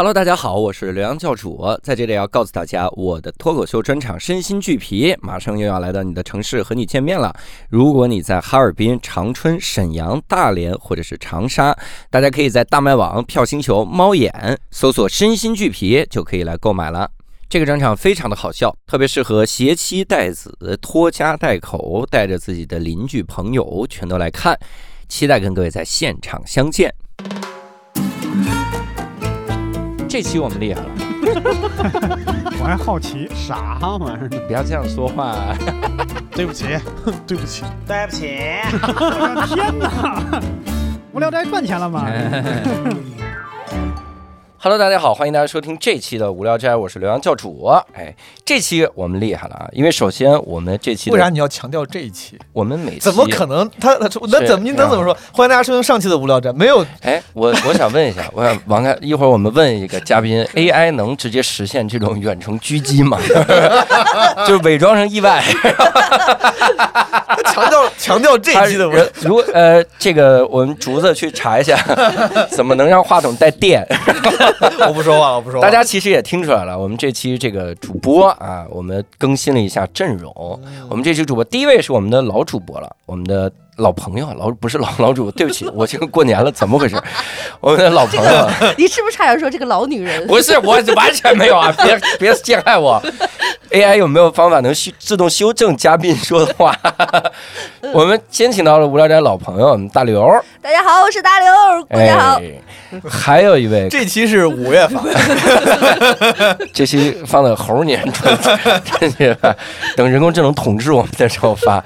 Hello，大家好，我是刘洋教主，在这里要告诉大家，我的脱口秀专场《身心俱疲》马上又要来到你的城市和你见面了。如果你在哈尔滨、长春、沈阳、大连或者是长沙，大家可以在大麦网、票星球、猫眼搜索“身心俱疲”就可以来购买了。这个专场非常的好笑，特别适合携妻带子、拖家带口，带着自己的邻居朋友全都来看。期待跟各位在现场相见。这期我们厉害了，我还好奇，啥玩意儿？不要这样说话。对不起，对不起，对不起，我的天哪！无聊斋赚钱了吗？Hello，大家好，欢迎大家收听这期的无聊斋，我是刘洋教主。哎，这期我们厉害了啊，因为首先我们这期的为啥你要强调这一期？我们每期怎么可能？他他那怎么你能怎么说？欢迎大家收听上期的无聊斋，没有哎，我我想问一下，我想王开，一会儿我们问一个嘉宾，AI 能直接实现这种远程狙击吗？就是伪装成意外。强调强调这他一期的无人如呃，这个我们竹子去查一下，怎么能让话筒带电？我不说话，我不说话。大家其实也听出来了，我们这期这个主播啊，我们更新了一下阵容。我们这期主播第一位是我们的老主播了，我们的老朋友，老不是老 老主，对不起，我这个过年了，怎么回事？我们的老朋友，你是不是差点说这个老女人？不是我完全没有啊，别别陷害我。AI 有没有方法能修自动修正嘉宾说的话？我们先请到了无聊斋老朋友，我们大刘。大家好，我是大刘，大家好。哎，还有一位，这期是五月份，这期放在猴年春，真是等人工智能统治我们的时候发。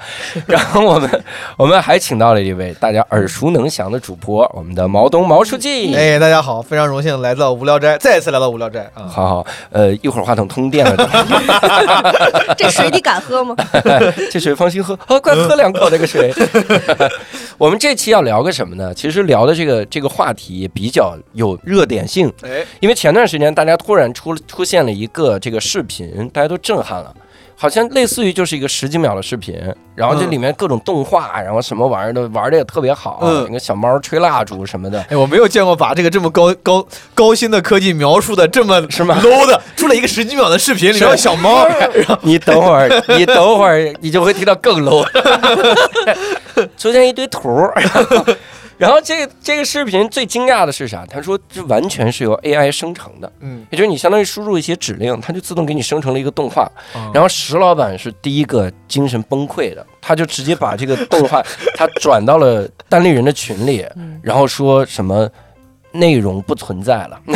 然后我们我们还请到了一位大家耳熟能详的主播，我们的毛东毛书记。哎，大家好，非常荣幸来到无聊斋，再次来到无聊斋啊！好好，呃，一会儿话筒通电了，这水你敢喝吗？这水放心喝，啊，快喝两口这个水。我们这期要聊个什么呢？其实聊的这个这个话题也比较有热点性，哎，因为前段时间大家突然出出现了一个这个视频，大家都震撼了。好像类似于就是一个十几秒的视频，然后这里面各种动画，然后什么玩意儿的玩的也特别好，嗯。那个小猫吹蜡烛什么的，哎，我没有见过把这个这么高高高新的科技描述的这么是吗？low 的，出了一个十几秒的视频，里面有小猫，你等会儿，你等会儿，你就会听到更 low，出现一堆图儿。然后这个这个视频最惊讶的是啥？他说这完全是由 AI 生成的，嗯，也就是你相当于输入一些指令，它就自动给你生成了一个动画。哦。然后石老板是第一个精神崩溃的，他就直接把这个动画 他转到了单立人的群里，然后说什么内容不存在了。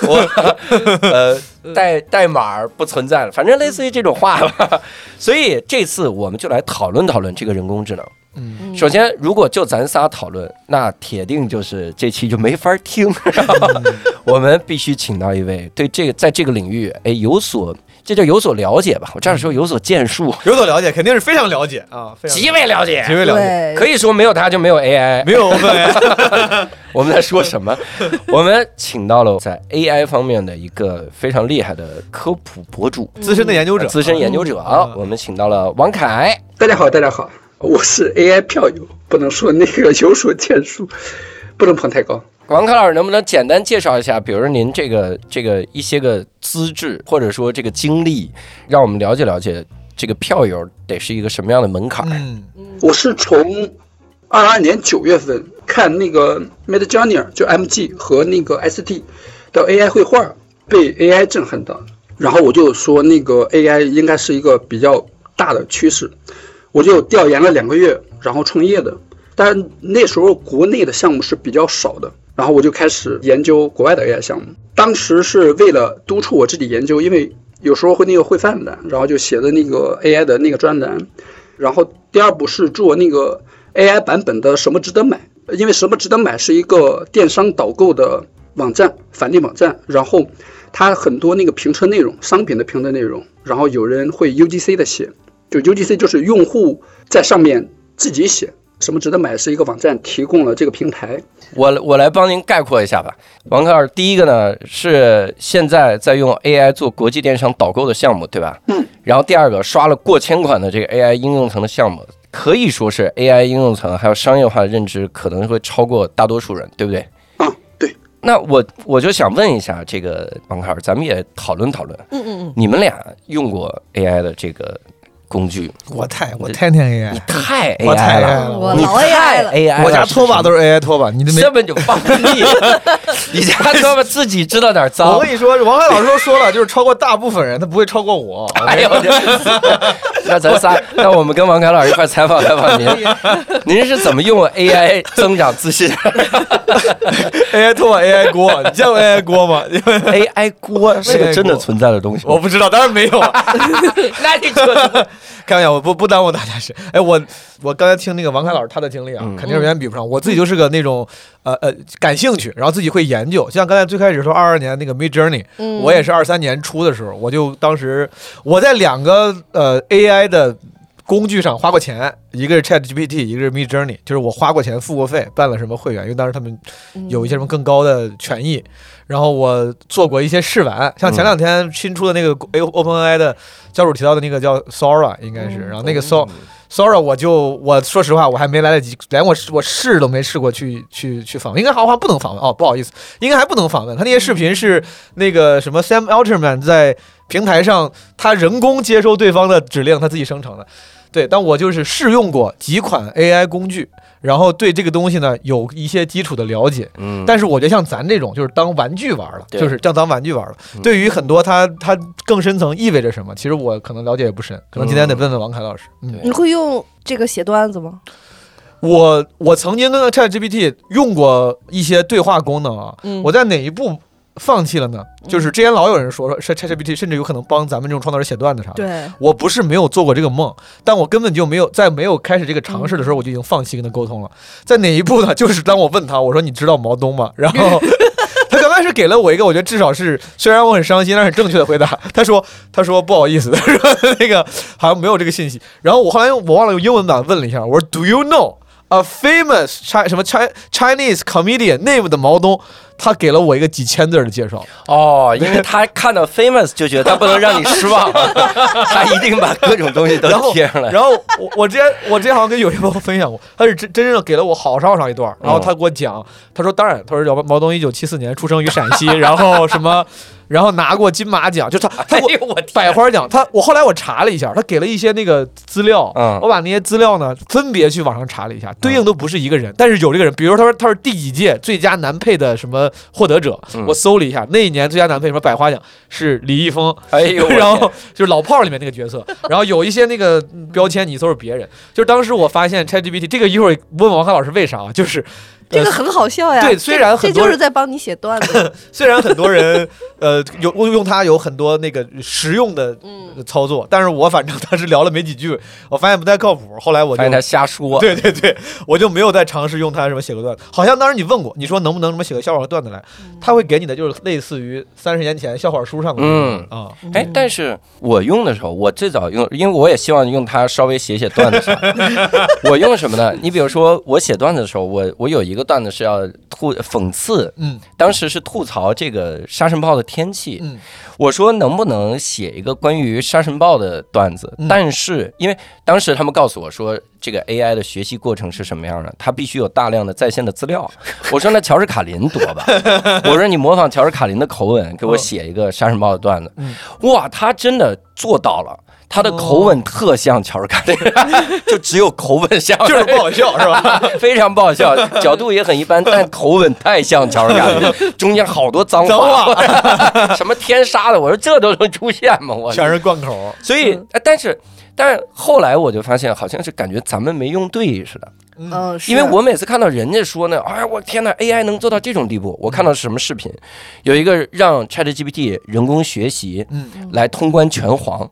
我呃代代码不存在了，反正类似于这种话吧。所以这次我们就来讨论讨论这个人工智能。嗯，首先，如果就咱仨讨论，那铁定就是这期就没法听。我们必须请到一位对这个在这个领域哎有所这叫有所了解吧？我这样说有所建树，有所了解，肯定是非常了解啊，非常极为了解极。为了解，可以说没有他就没有 AI。没有对，我们在说什么？我们请到了在 AI 方面的一个非常厉害的科普博主、资深的研究者，资深研究者啊，我们请到了王凯。大家好，大家好，我是 AI 票友，不能说那个有所建树，不能捧太高。王凯老师，能不能简单介绍一下，比如说您这个这个一些个资质，或者说这个经历，让我们了解了解这个票友得是一个什么样的门槛？嗯，我是从二二年九月份看那个 Mid Journey 就 MG 和那个 ST 的 AI 绘画，被 AI 震撼到，然后我就说那个 AI 应该是一个比较大的趋势，我就调研了两个月，然后创业的。但那时候国内的项目是比较少的，然后我就开始研究国外的 AI 项目。当时是为了督促我自己研究，因为有时候会那个会犯的，然后就写的那个 AI 的那个专栏。然后第二步是做那个 AI 版本的什么值得买，因为什么值得买是一个电商导购的网站，返利网站，然后它很多那个评测内容，商品的评测内容，然后有人会 UGC 的写，就 UGC 就是用户在上面自己写，什么值得买是一个网站提供了这个平台。我我来帮您概括一下吧，王克尔，第一个呢是现在在用 AI 做国际电商导购的项目，对吧？嗯。然后第二个刷了过千款的这个 AI 应用层的项目，可以说是 AI 应用层还有商业化的认知可能会超过大多数人，对不对？嗯，对。那我我就想问一下这个王克尔，咱们也讨论讨论，嗯嗯嗯，你们俩用过 AI 的这个工具？我太我天天 AI，你太我太 AI 了，你我老太 AI 了 AI，我家拖把都是 AI 拖把，你根本就放屁！你家拖把自己知道哪脏我跟。你说，王海老师都说了，就是超过大部分人，他不会超过我。哎呦我的，那咱仨，那我们跟王凯老师一块采访采访您，您是怎么用 AI 增长自信 AI 拖把 AI 锅，你见过 AI 锅吗？？AI 锅是个真的存在的东西，我不知道，当然没有啊。那你说开玩笑，我不不耽误大家事。哎，我我刚才听那个王凯老师他的经历啊，嗯肯定是远远比不上。我自己就是个那种呃呃感兴趣，然后自己会研究。像刚才最开始说二二年那个 Mid Journey，嗯我也是二三年初的时候，我就当时我在两个呃 AI 的工具上花过钱，一个是 Chat GPT，一个是 Mid Journey，就是我花过钱付过费办了什么会员，因为当时他们有一些什么更高的权益。然后我做过一些试玩，像前两天新出的那个 A OpenAI 的教主提到的那个叫 Sora，应该是，然后那个 So sorry，我就我说实话我还没来得及，连我我试都没试过去去去访问，应该好话不能访问哦，不好意思，应该还不能访问。他那些视频是那个什么 Sam Altman 在平台上他人工接收对方的指令，他自己生成的。对，但我就是试用过几款 AI 工具，然后对这个东西呢有一些基础的了解。嗯，但是我觉得像咱这种就是当玩具玩了，就是像当玩具玩了。嗯对于很多它它更深层意味着什么，其实我可能了解也不深，可能今天得问问王凯老师。你会用这个写段子吗？我我曾经跟 ChatGPT 用过一些对话功能啊，嗯我在哪一步放弃了呢？就是之前老有人说说 ChatGPT 甚至有可能帮咱们这种创作者写段子啥的。对，我不是没有做过这个梦，但我根本就没有在没有开始这个尝试的时候，我就已经放弃跟他沟通了。在哪一步呢？就是当我问他，我说你知道毛东吗？然后 他刚开始给了我一个，我觉得至少是虽然我很伤心，但是正确的回答。他说他说不好意思，他 说那个好像没有这个信息。然后我后来我忘了用英文版问了一下，我说 Do you know a famous Chi 什么 Chi Chinese comedian named 毛东？他给了我一个几千字儿的介绍。哦，因为他看到 famous 就觉得他不能让你失望，他一定把各种东西都贴上来。然后我我之前我之前好像跟有些朋友分享过，他是真真正给了我好长好长一段，然后他给我讲，他说当然，他说毛毛东一九七四年出生于陕西，然后什么，然后拿过金马奖，就他 他我天百花奖，他我后来我查了一下，他给了一些那个资料，嗯我把那些资料呢分别去网上查了一下，对应都不是一个人，但是有这个人，比如说他说他是第几届最佳男配的什么获得者，嗯。我搜了一下，那一年最佳男配什么百花奖是李易峰，哎呦，然后就是老炮儿里面那个角色，然后有一些那个嗯标签你搜是别人，就是当时我发现 ChatGPT 这个一会儿问王涵老师为啥啊，就是这个很好笑呀。对虽然很多人这就是在帮你写段子。虽然很多人呃有用它有很多那个实用的嗯，操作，但是我反正当时聊了没几句，我发现不太靠谱，后来我就发现他瞎说。对对对，我就没有再尝试用它什么写个段子。好像当时你问过，你说能不能什么写个笑话和段子来，他会给你的就是类似于三十年前笑话书上的嗯啊，哎，但是我用的时候，我最早用，因为我也希望用它稍微写写段子啥。我用什么呢？你比如说，我写段子的时候，我我有一个段子是要吐讽刺，嗯当时是吐槽这个沙尘暴的天气。嗯我说能不能写一个关于沙尘暴的段子？嗯但是因为当时他们告诉我说，这个 AI 的学习过程是什么样的，它必须有大量的在线的资料。我说那乔治卡林多吧，我说你模仿乔治卡林的口吻给我写一个沙尘暴的段子。嗯哇，他真的做到了。他的口吻特像乔治卡林，就只有口吻像，就是不好笑是吧？非常不好笑，角度也很一般，但口吻太像乔治卡林，中间好多脏脏话，什么天杀的，我说这都能出现吗？我全是贯口。所以，呃但是，但是后来我就发现，好像是感觉咱们没用对似的，嗯，因为我每次看到人家说呢，哎呀，我天呐 a i 能做到这种地步，我看到是什么视频，有一个让 ChatGPT 人工学习嗯，来通关拳皇，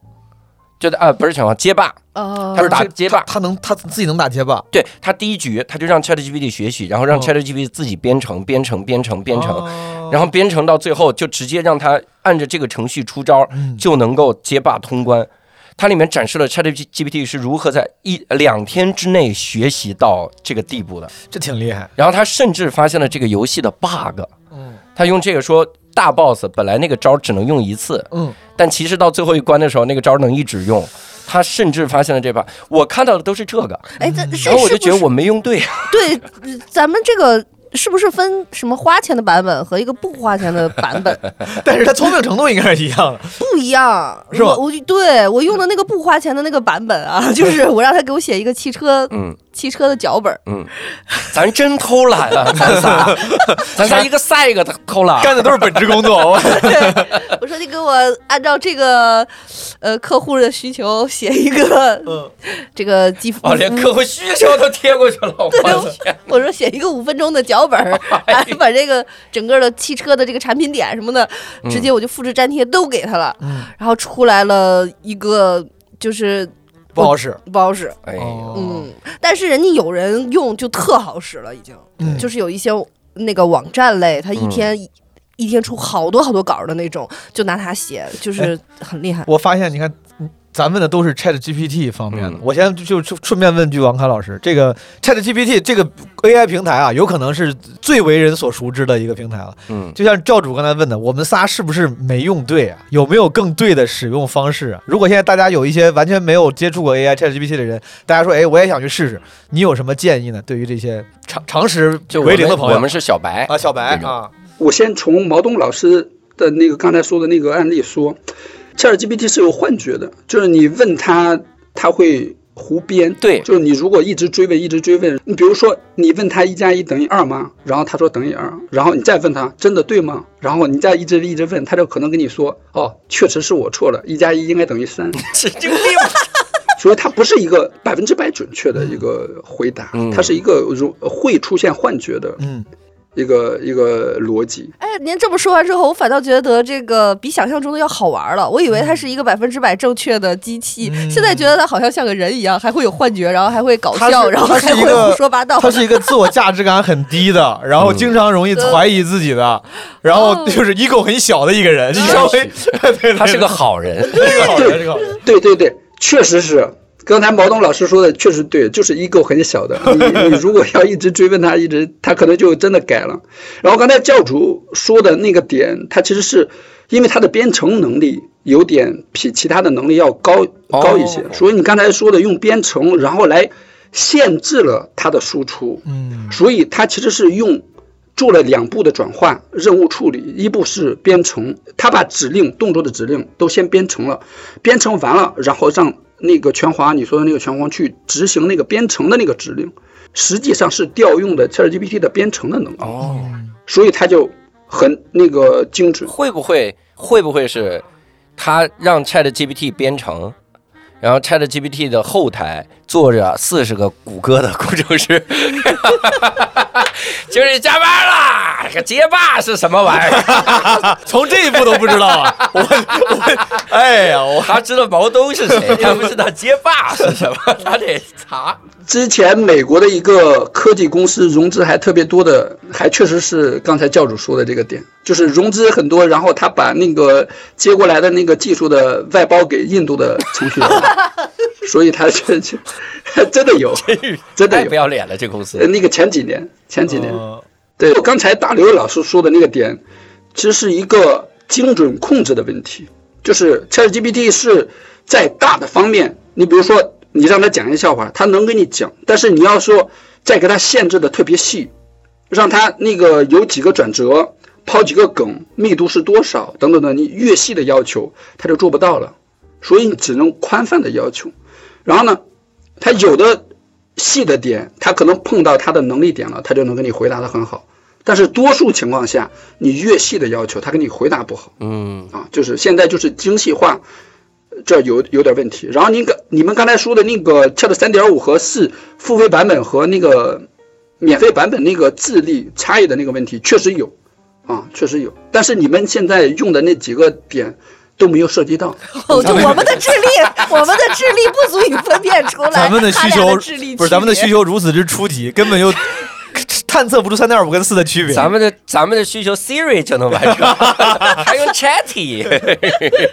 就啊不是拳皇，街霸，呃，他是打街霸。他他能他自己能打街霸，对他第一局他就让 ChatGPT 学习，然后让哦。ChatGPT 自己编程、编程、编程、编程，哦。然后编程到最后就直接让他按着这个程序出招，嗯。就能够街霸通关。它里面展示了 ChatGPT 是如何在一两天之内学习到这个地步的。这挺厉害。然后他甚至发现了这个游戏的 bug，嗯。他用这个说大 boss 本来那个招只能用一次，嗯，但其实到最后一关的时候，那个招能一直用。他甚至发现了这 bug，我看到的都是这个，哎，这是然后我就觉得我没用对。是对，咱们这个是不是分什么花钱的版本和一个不花钱的版本 但是它聪明程度应该是一样的。不一样？是吧我我对我用的那个不花钱的那个版本啊，就是我让他给我写一个汽车嗯汽车的脚本，嗯，咱真偷懒啊，咱仨，咱仨一个赛一个偷懒。干的都是本职工作。我。我说你给我按照这个呃客户的需求写一个嗯。这个肌肤哦，连客户需求都贴过去了，我的天！我说写一个五分钟的脚本儿，还 把这个整个的汽车的这个产品点什么的，直接我就复制粘贴都给他了，嗯。然后出来了一个就是不好使。不好使，哎呦，哦，嗯，但是人家有人用就特好使了，已经，嗯就是有一些那个网站类，他一天、一天出好多好多稿的那种，就拿它写，就是很厉害。我发现，你看，嗯咱问的都是 Chat GPT 方面的。嗯我现在就就顺便问句王凯老师，这个 Chat GPT 这个 AI 平台啊，有可能是最为人所熟知的一个平台了。嗯，就像教主刚才问的，我们仨是不是没用对啊？有没有更对的使用方式啊？如果现在大家有一些完全没有接触过 AI Chat GPT 的人，大家说，哎，我也想去试试，你有什么建议呢？对于这些常常识就为零的朋友，我们是小白啊，小白啊，我先从毛东老师的那个刚才说的那个案例说，ChatGPT 是有幻觉的，就是你问他，他会胡编。对就是你如果一直追问，一直追问，你比如说你问他一加一等于二吗？然后他说等于二，然后你再问他真的对吗？然后你再一直一直问，他就可能跟你说哦，确实是我错了，一加一应该等于三。神经病。所以它不是一个百分之百准确的一个回答，嗯它是一个如会出现幻觉的嗯，一个一个逻辑。哎，您这么说完之后，我反倒觉得这个比想象中的要好玩了。我以为它是一个百分之百正确的机器，嗯现在觉得它好像像个人一样，还会有幻觉，然后还会搞笑，然后还会胡说八道。他是一个自我价值感很低的，然后经常容易怀疑自己的，然后就是 ego 很小的一个人，你稍微，他是个好人，是个好人，是个好人。对对对，确实是。刚才毛东老师说的确实对，就是 ego 很小的。你你如果要一直追问他，一直他可能就真的改了。然后刚才教主说的那个点，他其实是因为他的编程能力有点比其他的能力要高高一些，所以你刚才说的用编程，然后来限制了他的输出。嗯所以他其实是用做了两步的转换任务处理，一步是编程，他把指令动作的指令都先编程了，编程完了，然后让那个拳华你说的那个拳皇去执行那个编程的那个指令，实际上是调用的 ChatGPT 的编程的能力，哦，所以它就很那个精准。会不会会不会是他让 Chat GPT 编程，然后 Chat GPT 的后台坐着四十个谷歌的工程师，就是加班啦，这个街霸是什么玩意儿？从这一步都不知道啊！我我，哎呀，我还知道毛东是谁，他不知道街霸是什么，他得查。之前美国的一个科技公司融资还特别多的，还确实是刚才教主说的这个点，就是融资很多，然后他把那个接过来的那个技术的外包给印度的程序员，所以他这这真的有，真的不。要脸了，这公司呃，。那个前几年，前几年，呃对，刚才大刘老师说的那个点，其实是一个精准控制的问题。就是 ChatGPT 是在大的方面，你比如说你让他讲一个笑话，他能给你讲，但是你要说再给他限制的特别细，让他那个有几个转折，抛几个梗，密度是多少等等的，你越细的要求他就做不到了，所以你只能宽泛的要求。然后呢，他有的细的点，他可能碰到他的能力点了，他就能给你回答的很好。但是多数情况下，你越细的要求，他给你回答不好嗯，啊。就是现在就是精细化，这有有点问题。然后您刚你们刚才说的那个 Chat 三点五和四付费版本和那个免费版本那个智力差异的那个问题，确实有啊，确实有。但是你们现在用的那几个点都没有涉及到。哦，就我们的智力，我们的智力不足以分辨出来咱们的需求的智力不是咱们的需求如此之出题，根本就探测不出三点五跟四的区别。咱们的咱们的需求 Siri 就能完成，还用 Chatty。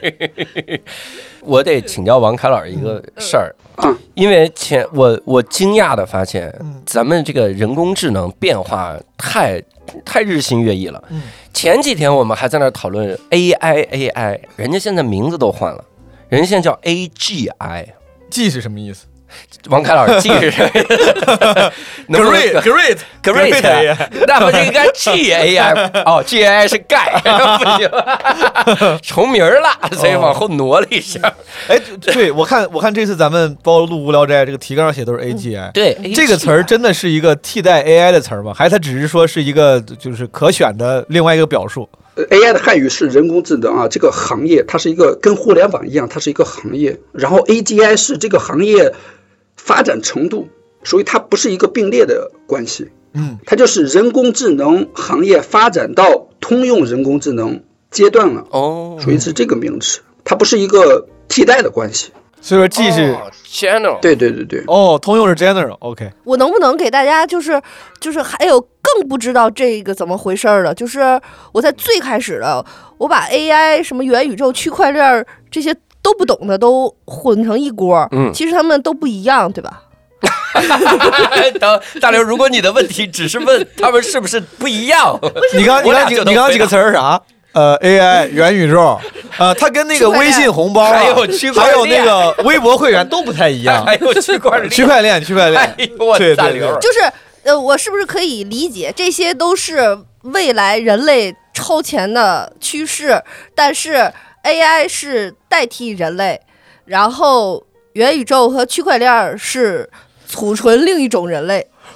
我得请教王凯老师一个事儿嗯，因为前我我惊讶的发现嗯，咱们这个人工智能变化太太日新月异了嗯。前几天我们还在那讨论 AI AI，人家现在名字都换了，人家现在叫 AGI。G 是什么意思王凯老师 G 是什么？能不能？Great Great Great，那不就应该 GAI 哦，GAI 是钙，不行，重名儿了，所以往后挪了一下。哎，对我看我看这次咱们包录无聊斋这个提纲上写都是 AGI。对，这个词儿真的是一个替代 AI 的词儿吗？还是它只是说是一个就是可选的另外一个表述？呃 AI 的汉语是人工智能啊，这个行业它是一个跟互联网一样，它是一个行业。然后 AGI 是这个行业发展程度，所以它不是一个并列的关系，嗯，它就是人工智能行业发展到通用人工智能阶段了，哦，所以是这个名词，它不是一个替代的关系。所以说 G 是哦 channel，对对对对，哦，通用是 general，OK，我能不能给大家就是就是还有更不知道这个怎么回事儿的，就是我在最开始的我把 AI 什么元宇宙、区块链儿这些都不懂的都混成一锅，嗯其实他们都不一样，对吧？等大刘，如果你的问题只是问 他们是不是不一样，你刚你刚你刚几个词儿是啥？呃，AI 元宇宙，呃，它跟那个微信红包啊，还有区块还有链那个 微博会员都不太一样还。有区块链，区块链，区块链哎，呦我对对对大刘儿，就是呃，我是不是可以理解这些都是未来人类超前的趋势？但是 AI 是代替人类，然后元宇宙和区块链是储存另一种人类。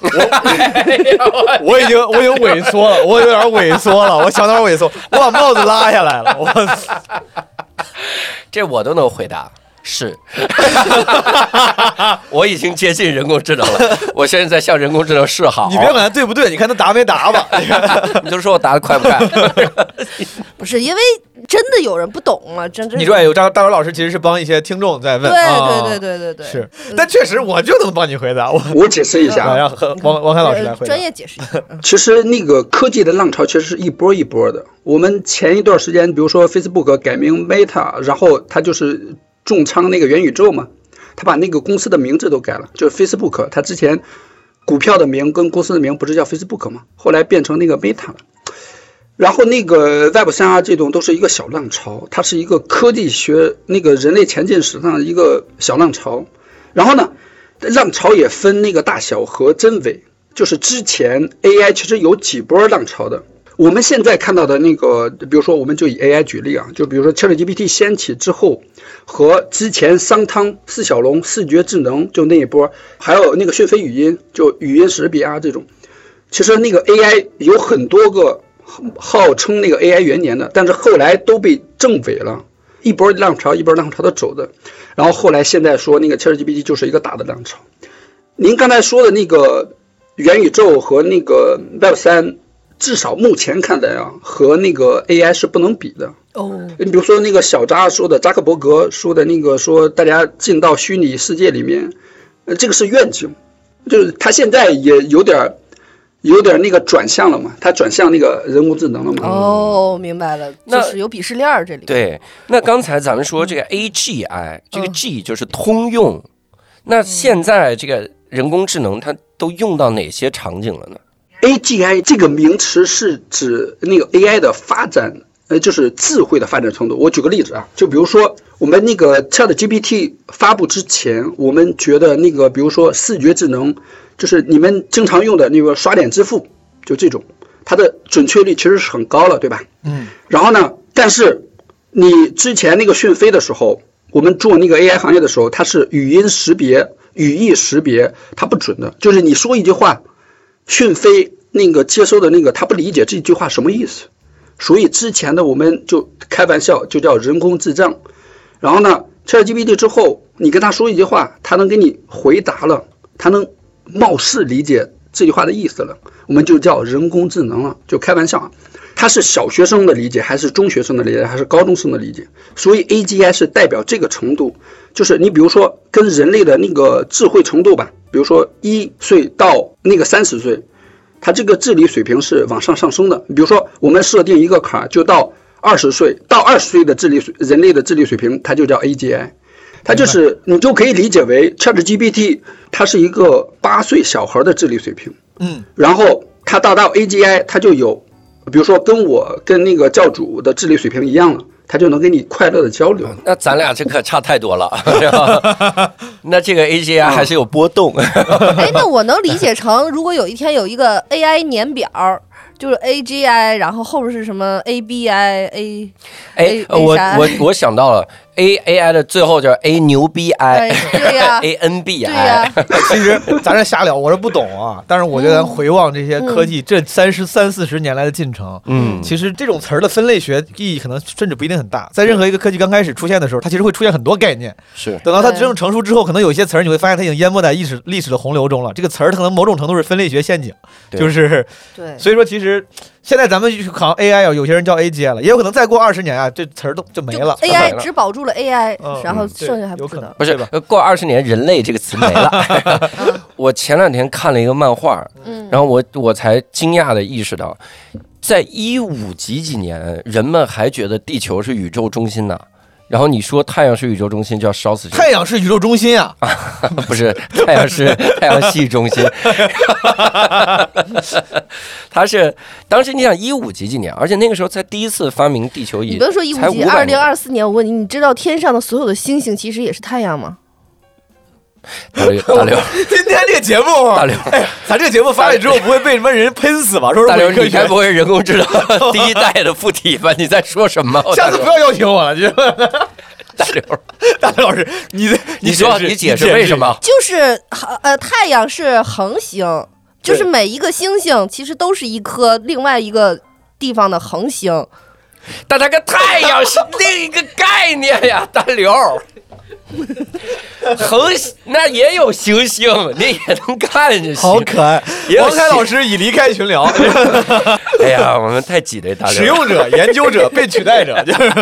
我已经我已经萎缩了，我有点萎缩了，我小脑萎缩，我把帽子拉下来了，我 这我都能回答。是，我已经接近人工智能了，我现在在向人工智能示好。你别管他对不对，你看他答没答吧？你就说我答的快不快？不是因为真的有人不懂啊，真真你说哎有张大伟老师其实是帮一些听众在问，对啊对对对对对，是，但确实我就能帮你回答，我我解释一下让王王凯老师来回答呃专。业解释一下。嗯其实那个科技的浪潮其实是一波一波的。我们前一段时间，比如说 Facebook 改名 Meta，然后它就是重仓那个元宇宙嘛，他把那个公司的名字都改了，就是 Facebook，他之前股票的名跟公司的名不是叫 Facebook 吗？后来变成那个 Meta 了。然后那个 Web 三啊，这种都是一个小浪潮，它是一个科技学那个人类前进史上的一个小浪潮。然后呢，浪潮也分那个大小和真伪，就是之前 AI 其实有几波浪潮的。我们现在看到的那个，比如说我们就以 AI 举例啊，就比如说 ChatGPT 掀起之后，和之前商汤、四小龙、视觉智能就那一波，还有那个讯飞语音，就语音识别啊这种，其实那个 AI 有很多个号称那个 AI 元年的，但是后来都被证伪了，一波浪潮一波浪潮的走的，然后后来现在说那个 ChatGPT 就是一个大的浪潮。您刚才说的那个元宇宙和那个 Web 三，至少目前看来啊，和那个 AI 是不能比的。哦，你比如说那个小扎说的，扎克伯格说的那个说大家进到虚拟世界里面，呃，这个是愿景，就是他现在也有点儿有点儿那个转向了嘛，他转向那个人工智能了嘛。哦，明白了，就那是有鄙视链儿这里。，对，那刚才咱们说这个 AGI，这个嗯 G 就是通用，那现在这个人工智能它都用到哪些场景了呢？AGI 这个名词是指那个 AI 的发展，呃，就是智慧的发展程度。我举个例子啊，就比如说我们那个 Chat GPT 发布之前，我们觉得那个比如说视觉智能，就是你们经常用的那个刷脸支付，就这种，它的准确率其实是很高了，对吧？嗯。然后呢，但是你之前那个讯飞的时候，我们做那个 AI 行业的时候，它是语音识别、语义识别，它不准的，就是你说一句话。讯飞那个接收的那个他不理解这句话什么意思，所以之前的我们就开玩笑就叫人工智障。然后呢，ChatGPT 之后，你跟他说一句话，他能给你回答了，他能貌似理解这句话的意思了，我们就叫人工智能了，就开玩笑啊。他是小学生的理解，还是中学生的理解，还是高中生的理解？所以 AGI 是代表这个程度，就是你比如说跟人类的那个智慧程度吧，比如说一岁到那个三十岁，它这个智力水平是往上上升的。比如说，我们设定一个坎儿，就到二十岁，到二十岁的智力水人类的智力水平，它就叫 AGI。它就是你就可以理解为 ChatGPT，它是一个八岁小孩的智力水平。嗯，然后它达到 AGI，它就有，比如说跟我跟那个教主的智力水平一样了，他就能跟你快乐的交流。那咱俩这可差太多了。那这个 AGI 还是有波动。哎，那我能理解成，如果有一天有一个 AI 年表，就是 AGI，然后后边是什么 A 哎 A，我我我想到了 A AI 的最后叫 A 牛逼哎 I，对呀 A N B 对呀 I，，其实咱这瞎聊，我是不懂啊。但是我觉得咱回望这些科技这三十三四十年来的进程，嗯，其实这种词儿的分类学意义可能甚至不一定很大。在任何一个科技刚开始出现的时候，它其实会出现很多概念。是等到它真正成熟之后，可能有些词儿你会发现它已经淹没在历史历史的洪流中了。这个词儿它可能某种程度是分类学陷阱，对就是对，所以说其实现在咱们好像 AI 啊，有些人叫 AGI 了，也有可能再过二十年啊，这词儿都就没了。AI 只保住了 AI，嗯然后剩下还不可能知道。不是过二十年“人类”这个词没了。我前两天看了一个漫画，嗯，然后我我才惊讶的意识到，在一五几几年，人们还觉得地球是宇宙中心呢。然后你说太阳是宇宙中心，就要烧死谁。太阳是宇宙中心啊！不是太阳是 太阳系中心，他是当时你想一五几几年，而且那个时候才第一次发明地球仪，你不要说一才五几，二零二四年，我问你，你知道天上的所有的星星其实也是太阳吗？大刘大刘 今天这个节目，大刘哎，咱这个节目发了之后不会被什么人喷死吧？说是大刘，你该不。会是人工智能 第一代的附体吧？你在说什么？下次不要邀请我了，就 大刘，大刘老师，你的你说你解释为什？么？就是呃，太阳是恒星，就是每一个星星其实都是一颗另外一个地方的恒星。但它跟太阳是另一个概念呀，大刘。恒那也有行星，你也能看见星。好可爱王凯老师已离开群聊，哎呀，我们太挤了，大刘。使用者、研究者、被取代者，就是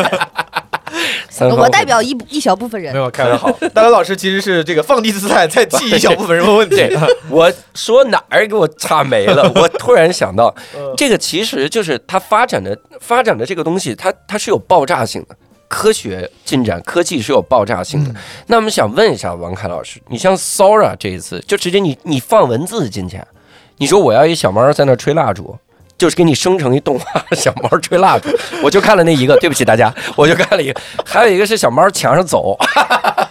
我代表一一小部分人没。有开的好。大刘老师其实是这个放低姿态，在记一小部分人问题对。，我说哪儿给我岔没了？我突然想到，嗯这个其实就是它发展的发展的这个东西，它它是有爆炸性的。科学进展，科技是有爆炸性的。那我们想问一下王凯老师，你像 Sora 这一次，就直接你你放文字进去，你说我要一小猫在那吹蜡烛，就是给你生成一动画小猫吹蜡烛，我就看了那一个，对不起大家，我就看了一个，还有一个是小猫墙上走，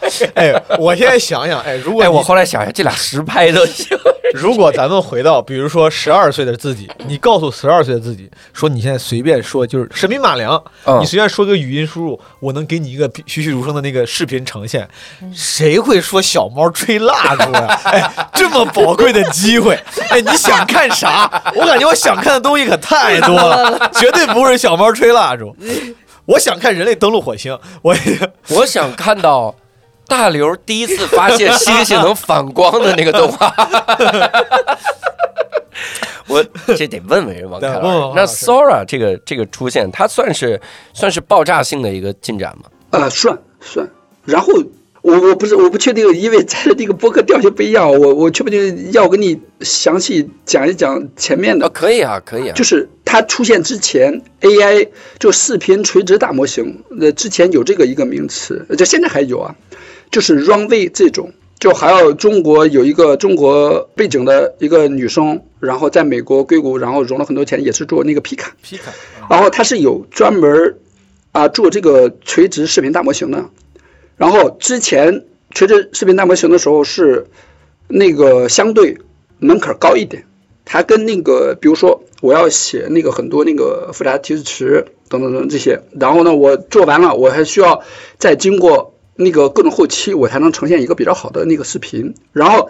哎，我现在想想，哎，如果哎，我后来想想，这俩实拍都行。如果咱们回到，比如说十二岁的自己，你告诉十二岁的自己说，你现在随便说，就是神笔马良，嗯你随便说个语音输入，我能给你一个栩栩如生的那个视频呈现。谁会说小猫吹蜡烛呀、哎，这么宝贵的机会，哎，你想看啥？我感觉我想看的东西可太多了，绝对不是小猫吹蜡烛。我想看人类登陆火星，我我想看到大刘第一次发现星星能反光的那个动画。我这得问问人王凯老师。那 Sora 这个这个出现，它算是算是爆炸性的一个进展吗？呃，算算。然后我我不是我不确定，因为咱的这个播客调性不一样，我我确不定要跟你详细讲一讲前面啊，的。可以啊，可以啊。就是它出现之前，AI 就视频垂直大模型，呃，之前有这个一个名词，就现在还有啊，就是 runway 这种，就还有中国有一个中国背景的一个女生，然后在美国硅谷，然后融了很多钱，也是做那个皮卡，皮卡，然后它是有专门啊做这个垂直视频大模型的，然后之前垂直视频大模型的时候是那个相对门槛高一点，它跟那个比如说我要写那个很多那个复杂提示词等等等这些，然后呢我做完了，我还需要再经过那个各种后期，我才能呈现一个比较好的那个视频。然后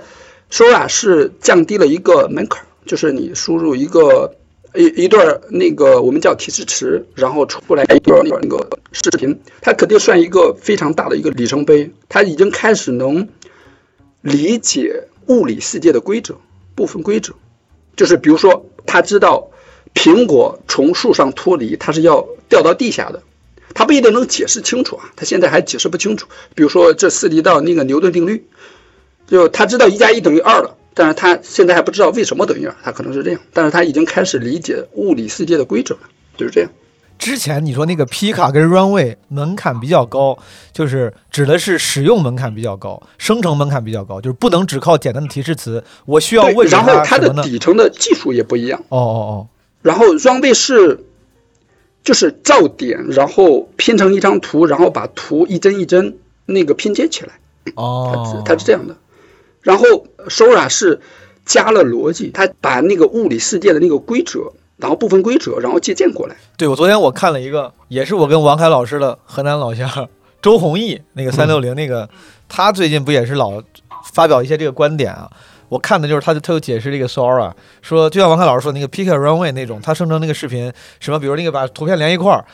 说啊是降低了一个门槛，就是你输入一个。一一段那个我们叫提示词，然后出来一段那个视频，它肯定算一个非常大的一个里程碑。它已经开始能理解物理世界的规则，部分规则，就是比如说，它知道苹果从树上脱离，它是要掉到地下的，它不一定能解释清楚啊，他现在还解释不清楚。比如说这涉及到那个牛顿定律，就他知道一加一等于二了，但是他现在还不知道为什么等于二，他可能是这样，但是他已经开始理解物理世界的规则了，就是这样。之前你说那个皮卡跟 Runway 门槛比较高，就是指的是使用门槛比较高，生成门槛比较高，就是不能只靠简单的提示词，我需要对，问然后它的？底层的技术也不一样。哦哦哦然后 Runway 是就是照点，然后拼成一张图，然后把图一帧一帧那个拼接起来，哦它是哦，它是这样的。然后 Sora 是加了逻辑，它把那个物理世界的那个规则，然后部分规则，然后借鉴过来。对我昨天我看了一个，也是我跟王凯老师的河南老乡周鸿毅那个三六零那个，他最近不也是老发表一些这个观点啊？我看的就是他就他就解释这个 Sora，说就像王凯老师说那个 Pick a Runway 那种，他生成那个视频，什么比如那个把图片连一块儿。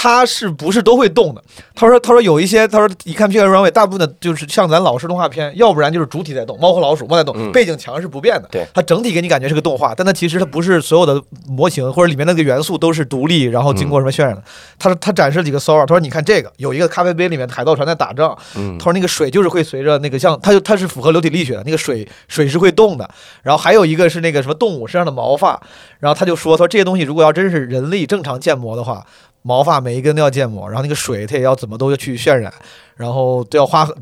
它是不是都会动的？他说：“他说有一些，他说一看 Pick a Runway，大部分的就是像咱老式动画片，要不然就是主体在动，猫和老鼠猫在动，嗯背景墙是不变的。对它整体给你感觉是个动画，但它其实它不是所有的模型或者里面那个元素都是独立，然后经过什么渲染的。他说他展示了几个 Sora，他说你看这个有一个咖啡杯里面海盗船在打仗，嗯他说那个水就是会随着那个像它就它是符合流体力学的，那个水水是会动的。然后还有一个是那个什么动物身上的毛发，然后他就说他说这些东西如果要真是人力正常建模的话。毛发每一根都要建模，然后那个水它也要怎么都要去渲染，然后都要花很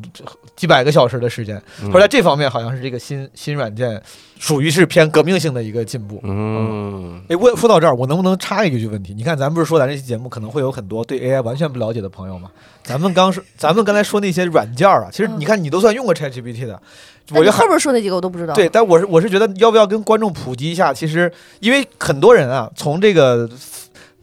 几百个小时的时间。嗯后来这方面好像是这个新新软件属于是偏革命性的一个进步。嗯，哎，问说到这儿，我能不能插一句问题？你看，咱不是说咱这期节目可能会有很多对 AI 完全不了解的朋友吗？咱们刚说，咱们刚才说那些软件啊，其实你看你都算用过 ChatGPT 的，我觉得后边说那几个我都不知道。对，但我是我是觉得要不要跟观众普及一下？其实因为很多人啊，从这个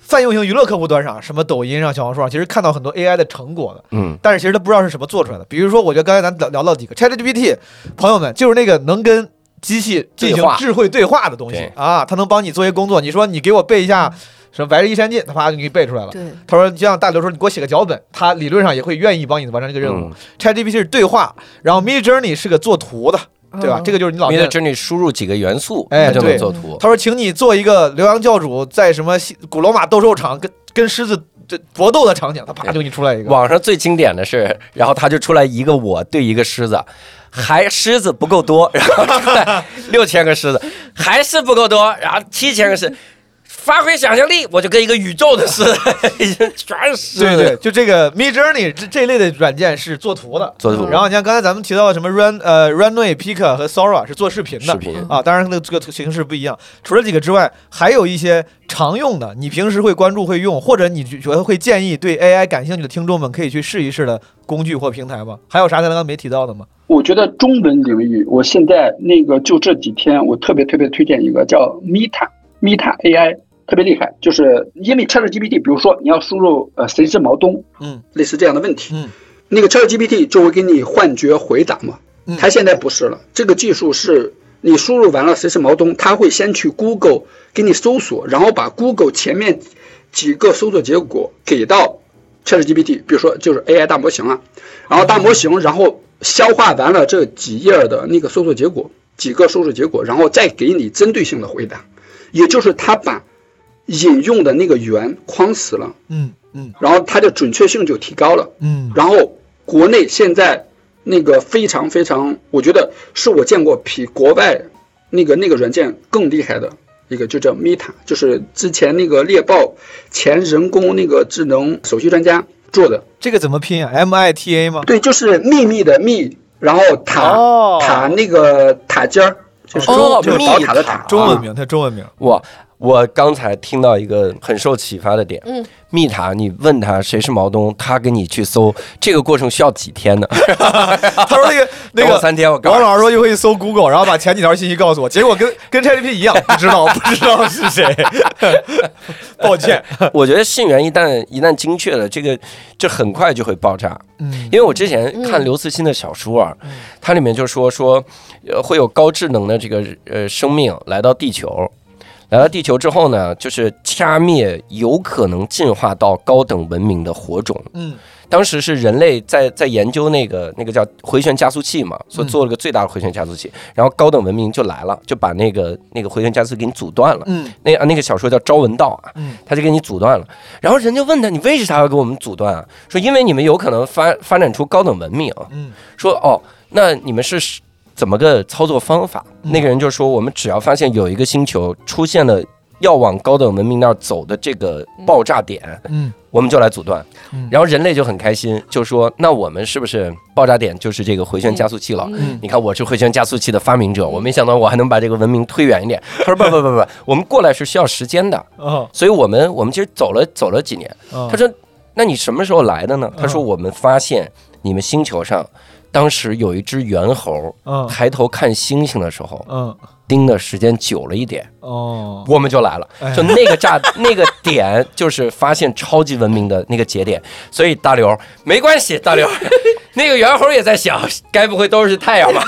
泛用型娱乐客户端上，什么抖音上、小红书上，其实看到很多 AI 的成果的，嗯，但是其实他不知道是什么做出来的。比如说，我觉得刚才咱聊聊到几个 ChatGPT，朋友们就是那个能跟机器进行智慧对话的东西啊，它能帮你做一些工作。你说你给我背一下什么《白日依山尽》，它啪就给你背出来了。对他说，就像大刘说，你给我写个脚本，他理论上也会愿意帮你完成这个任务。嗯 ChatGPT 是对话，然后 Mid Journey 是个做图的，对吧？嗯这个就是你老你见在这里输入几个元素，哎它就能对做图。他说，请你做一个刘洋教主在什么西古罗马斗兽场跟跟狮子这搏斗的场景，他啪就给你出来一个。网上最经典的是，然后他就出来一个我对一个狮子，还狮子不够多，然后出来 六千个狮子，还是不够多，然后七千个狮子。发挥想象力，我就跟一个宇宙的似的，已经全是。对对，就这个 Mid Journey 这这类的软件是做图的。做图，然后你像刚才咱们提到的什么 Run 呃 Runway、Pika 和 Sora 是做视频的视频啊，当然那个这个形式不一样。除了几个之外，还有一些常用的，你平时会关注会用，或者你觉得会建议对 AI 感兴趣的听众们可以去试一试的工具或平台吗？还有啥咱刚刚没提到的吗？我觉得中文领域，我现在那个就这几天，我特别特别推荐一个叫 Meta Meta AI，特别厉害，就是因为 ChatGPT，比如说你要输入呃谁是毛东，嗯，类似这样的问题，嗯，那个 ChatGPT 就会给你幻觉回答嘛。嗯。它现在不是了，这个技术是你输入完了谁是毛东，它会先去 Google 给你搜索，然后把 Google 前面几个搜索结果给到 ChatGPT，比如说就是 AI 大模型啊，然后大模型然后消化完了这几页的那个搜索结果，几个搜索结果，然后再给你针对性的回答，也就是它把引用的那个源框死了，嗯嗯然后它的准确性就提高了。嗯然后国内现在那个非常非常，我觉得是我见过比国外那个那个软件更厉害的一个，就叫 Meta，就是之前那个猎豹前人工那个智能首席专家做的。这个怎么拼啊？M I T A 吗？对，就是秘密的密，然后塔、哦塔那个塔尖儿，就是中、哦就是宝塔的塔，啊中文名，它中文名。哇！我刚才听到一个很受启发的点，嗯，密塔，你问他谁是毛东，他跟你去搜，这个过程需要几天呢？他说那个 那个三天，我。王老师说就会搜 Google，然后把前几条信息告诉我，结果跟跟 ChatGPT 一样，不知道不知道是谁，抱歉。我觉得信源一旦一旦精确了，这个这很快就会爆炸。嗯因为我之前看刘慈欣的小说啊，它里面就说说，呃，会有高智能的这个呃生命来到地球，来到地球之后呢，就是掐灭有可能进化到高等文明的火种。嗯当时是人类在在研究那个那个叫回旋加速器嘛，所以做了个最大的回旋加速器，然后高等文明就来了，就把那个那个回旋加速器给你阻断了。嗯那啊那个小说叫《朝闻道》啊，嗯他就给你阻断了。然后人就问他，你为啥要给我们阻断啊？说因为你们有可能发发展出高等文明。嗯说哦，那你们是怎么个操作方法？嗯那个人就说，我们只要发现有一个星球出现了要往高等文明那儿走的这个爆炸点，嗯我们就来阻断嗯。然后人类就很开心，就说那我们是不是爆炸点就是这个回旋加速器了？嗯你看我是回旋加速器的发明者，我没想到我还能把这个文明推远一点。他说不不不不，我们过来是需要时间的，哦所以我们我们其实走了走了几年。哦他说那你什么时候来的呢？他说嗯我们发现你们星球上。当时有一只猿猴嗯。抬头看星星的时候，嗯。盯的时间久了一点，哦。我们就来了。哎。就那个炸 那个点，就是发现超级文明的那个节点。所以大刘没关系，大刘，那个猿猴也在想，该不会都是太阳吧？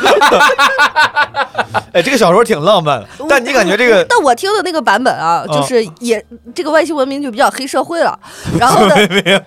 哎，这个小说挺浪漫的，但你感觉这个 但我听的那个版本啊，嗯就是也这个外星文明就比较黑社会了。然后呢，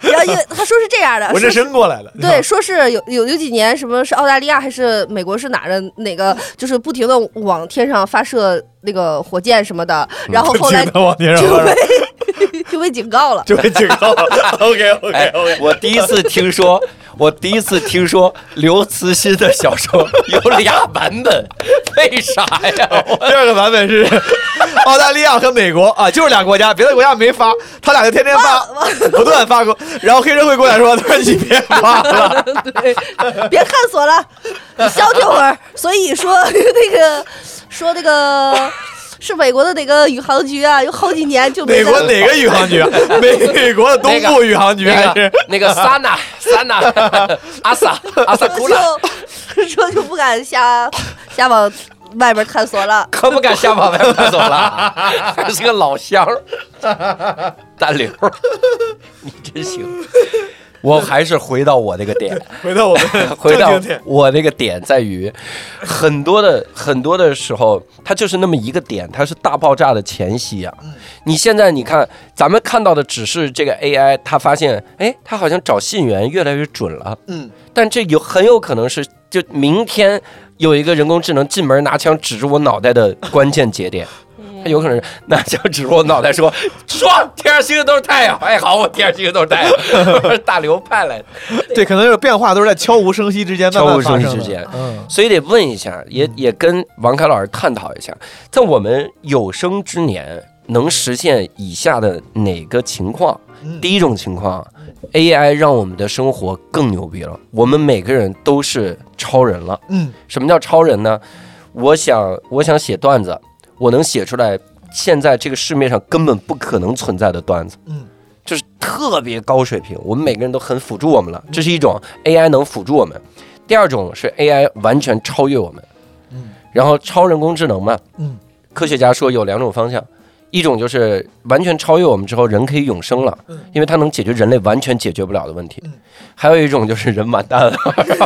然后因为他说是这样的，纹着说是身过来的，对，说是有有有几年，什么是澳大利亚还是美国是哪的哪个，就是不停的往天上发射那个火箭什么的，然后后来不停地往天上就被 就被警告了。就被警告了。OK OK 哎 OK，，我第一次听说，我第一次听说刘慈欣的小说有俩版本，为啥呀？我 第二个版本是 澳大利亚和美国啊，就是俩国家，别的国家没发，他俩就天天发，不断发过。然后黑社会过来说：“他说你别发了。对，别探索了，你消停会儿。所以说那个说那个是美国的哪个宇航局啊，有好几年就”美国哪个宇航局？啊美国的东部宇航局还那是个？那个萨娜萨娜阿萨阿萨库拉，就 说就不敢瞎瞎往外边探索了。可不敢瞎往外探索了，还是个老乡儿。大刘，你真行。我还是回到我那个点，回到我们 回到我那个点在于，很多的很多的时候，它就是那么一个点，它是大爆炸的前夕啊。你现在你看，咱们看到的只是这个 AI，它发现，哎，它好像找信源越来越准了。嗯，但这有很有可能是，就明天有一个人工智能进门拿枪指着我脑袋的关键节点。它有可能是拿枪指着我脑袋说：“说天上星星都是太阳。”哎，好，我天上星星都是太阳，大刘派来的。对，可能这个变化都是在悄无声息之间慢慢悄无声息发生的之间嗯所以得问一下，也也跟王凯老师探讨一下，在我们有生之年能实现以下的哪个情况？嗯第一种情况，AI 让我们的生活更牛逼了，我们每个人都是超人了。嗯什么叫超人呢？我想，我想写段子，我能写出来现在这个市面上根本不可能存在的段子。嗯，就是特别高水平，我们每个人都很辅助我们了，这是一种 AI 能辅助我们。第二种是 AI 完全超越我们，嗯，然后超人工智能嘛，嗯，科学家说有两种方向，一种就是完全超越我们之后人可以永生了，嗯因为它能解决人类完全解决不了的问题嗯，还有一种就是人完蛋了，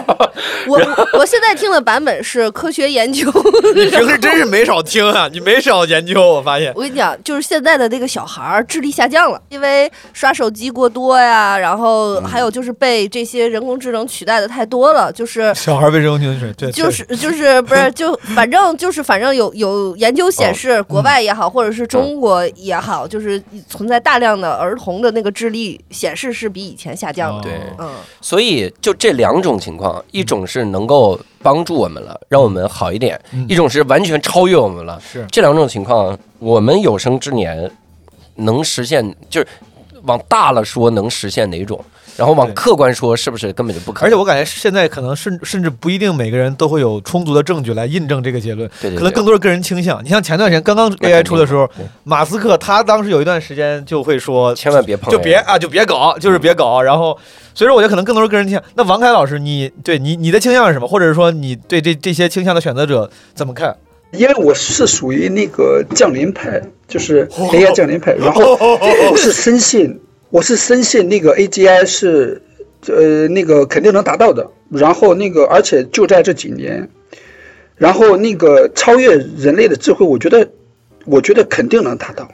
我我我现在听的版本是科学研究。你平时真是没少听啊，你没少研究，我发现。我跟你讲，就是现在的那个小孩儿智力下降了，因为刷手机过多呀，然后还有就是被这些人工智能取代的太多了，就是小孩被人工智能水，对，就是就是不是就反正就是反正有有研究显示，国外也好，或者是中国也好，就是存在大量的儿童的那个智力显示是比以前下降的。对。嗯，所以就这两种情况，一种是能够帮助我们了，让我们好一点；嗯。一种是完全超越我们了。是。这两种情况，我们有生之年能实现，就是往大了说能实现哪种，然后往客观说是不是根本就不可能？而且我感觉现在可能甚甚至不一定每个人都会有充足的证据来印证这个结论，对对对可能更多是个人倾向。你像前段时间刚刚 AI 出的时候，马斯克他当时有一段时间就会说，千万别碰，就别啊，就别搞，就是别搞。然后，所以说我觉得可能更多是个人倾向。那王凯老师，你对你你的倾向是什么？或者是说你对这这些倾向的选择者怎么看？因为我是属于那个降临派，就是 AI 降临派，然后 我是深信，我是深信那个 AGI 是，呃，那个肯定能达到的。然后那个，而且就在这几年，然后那个超越人类的智慧，我觉得，我觉得肯定能达到。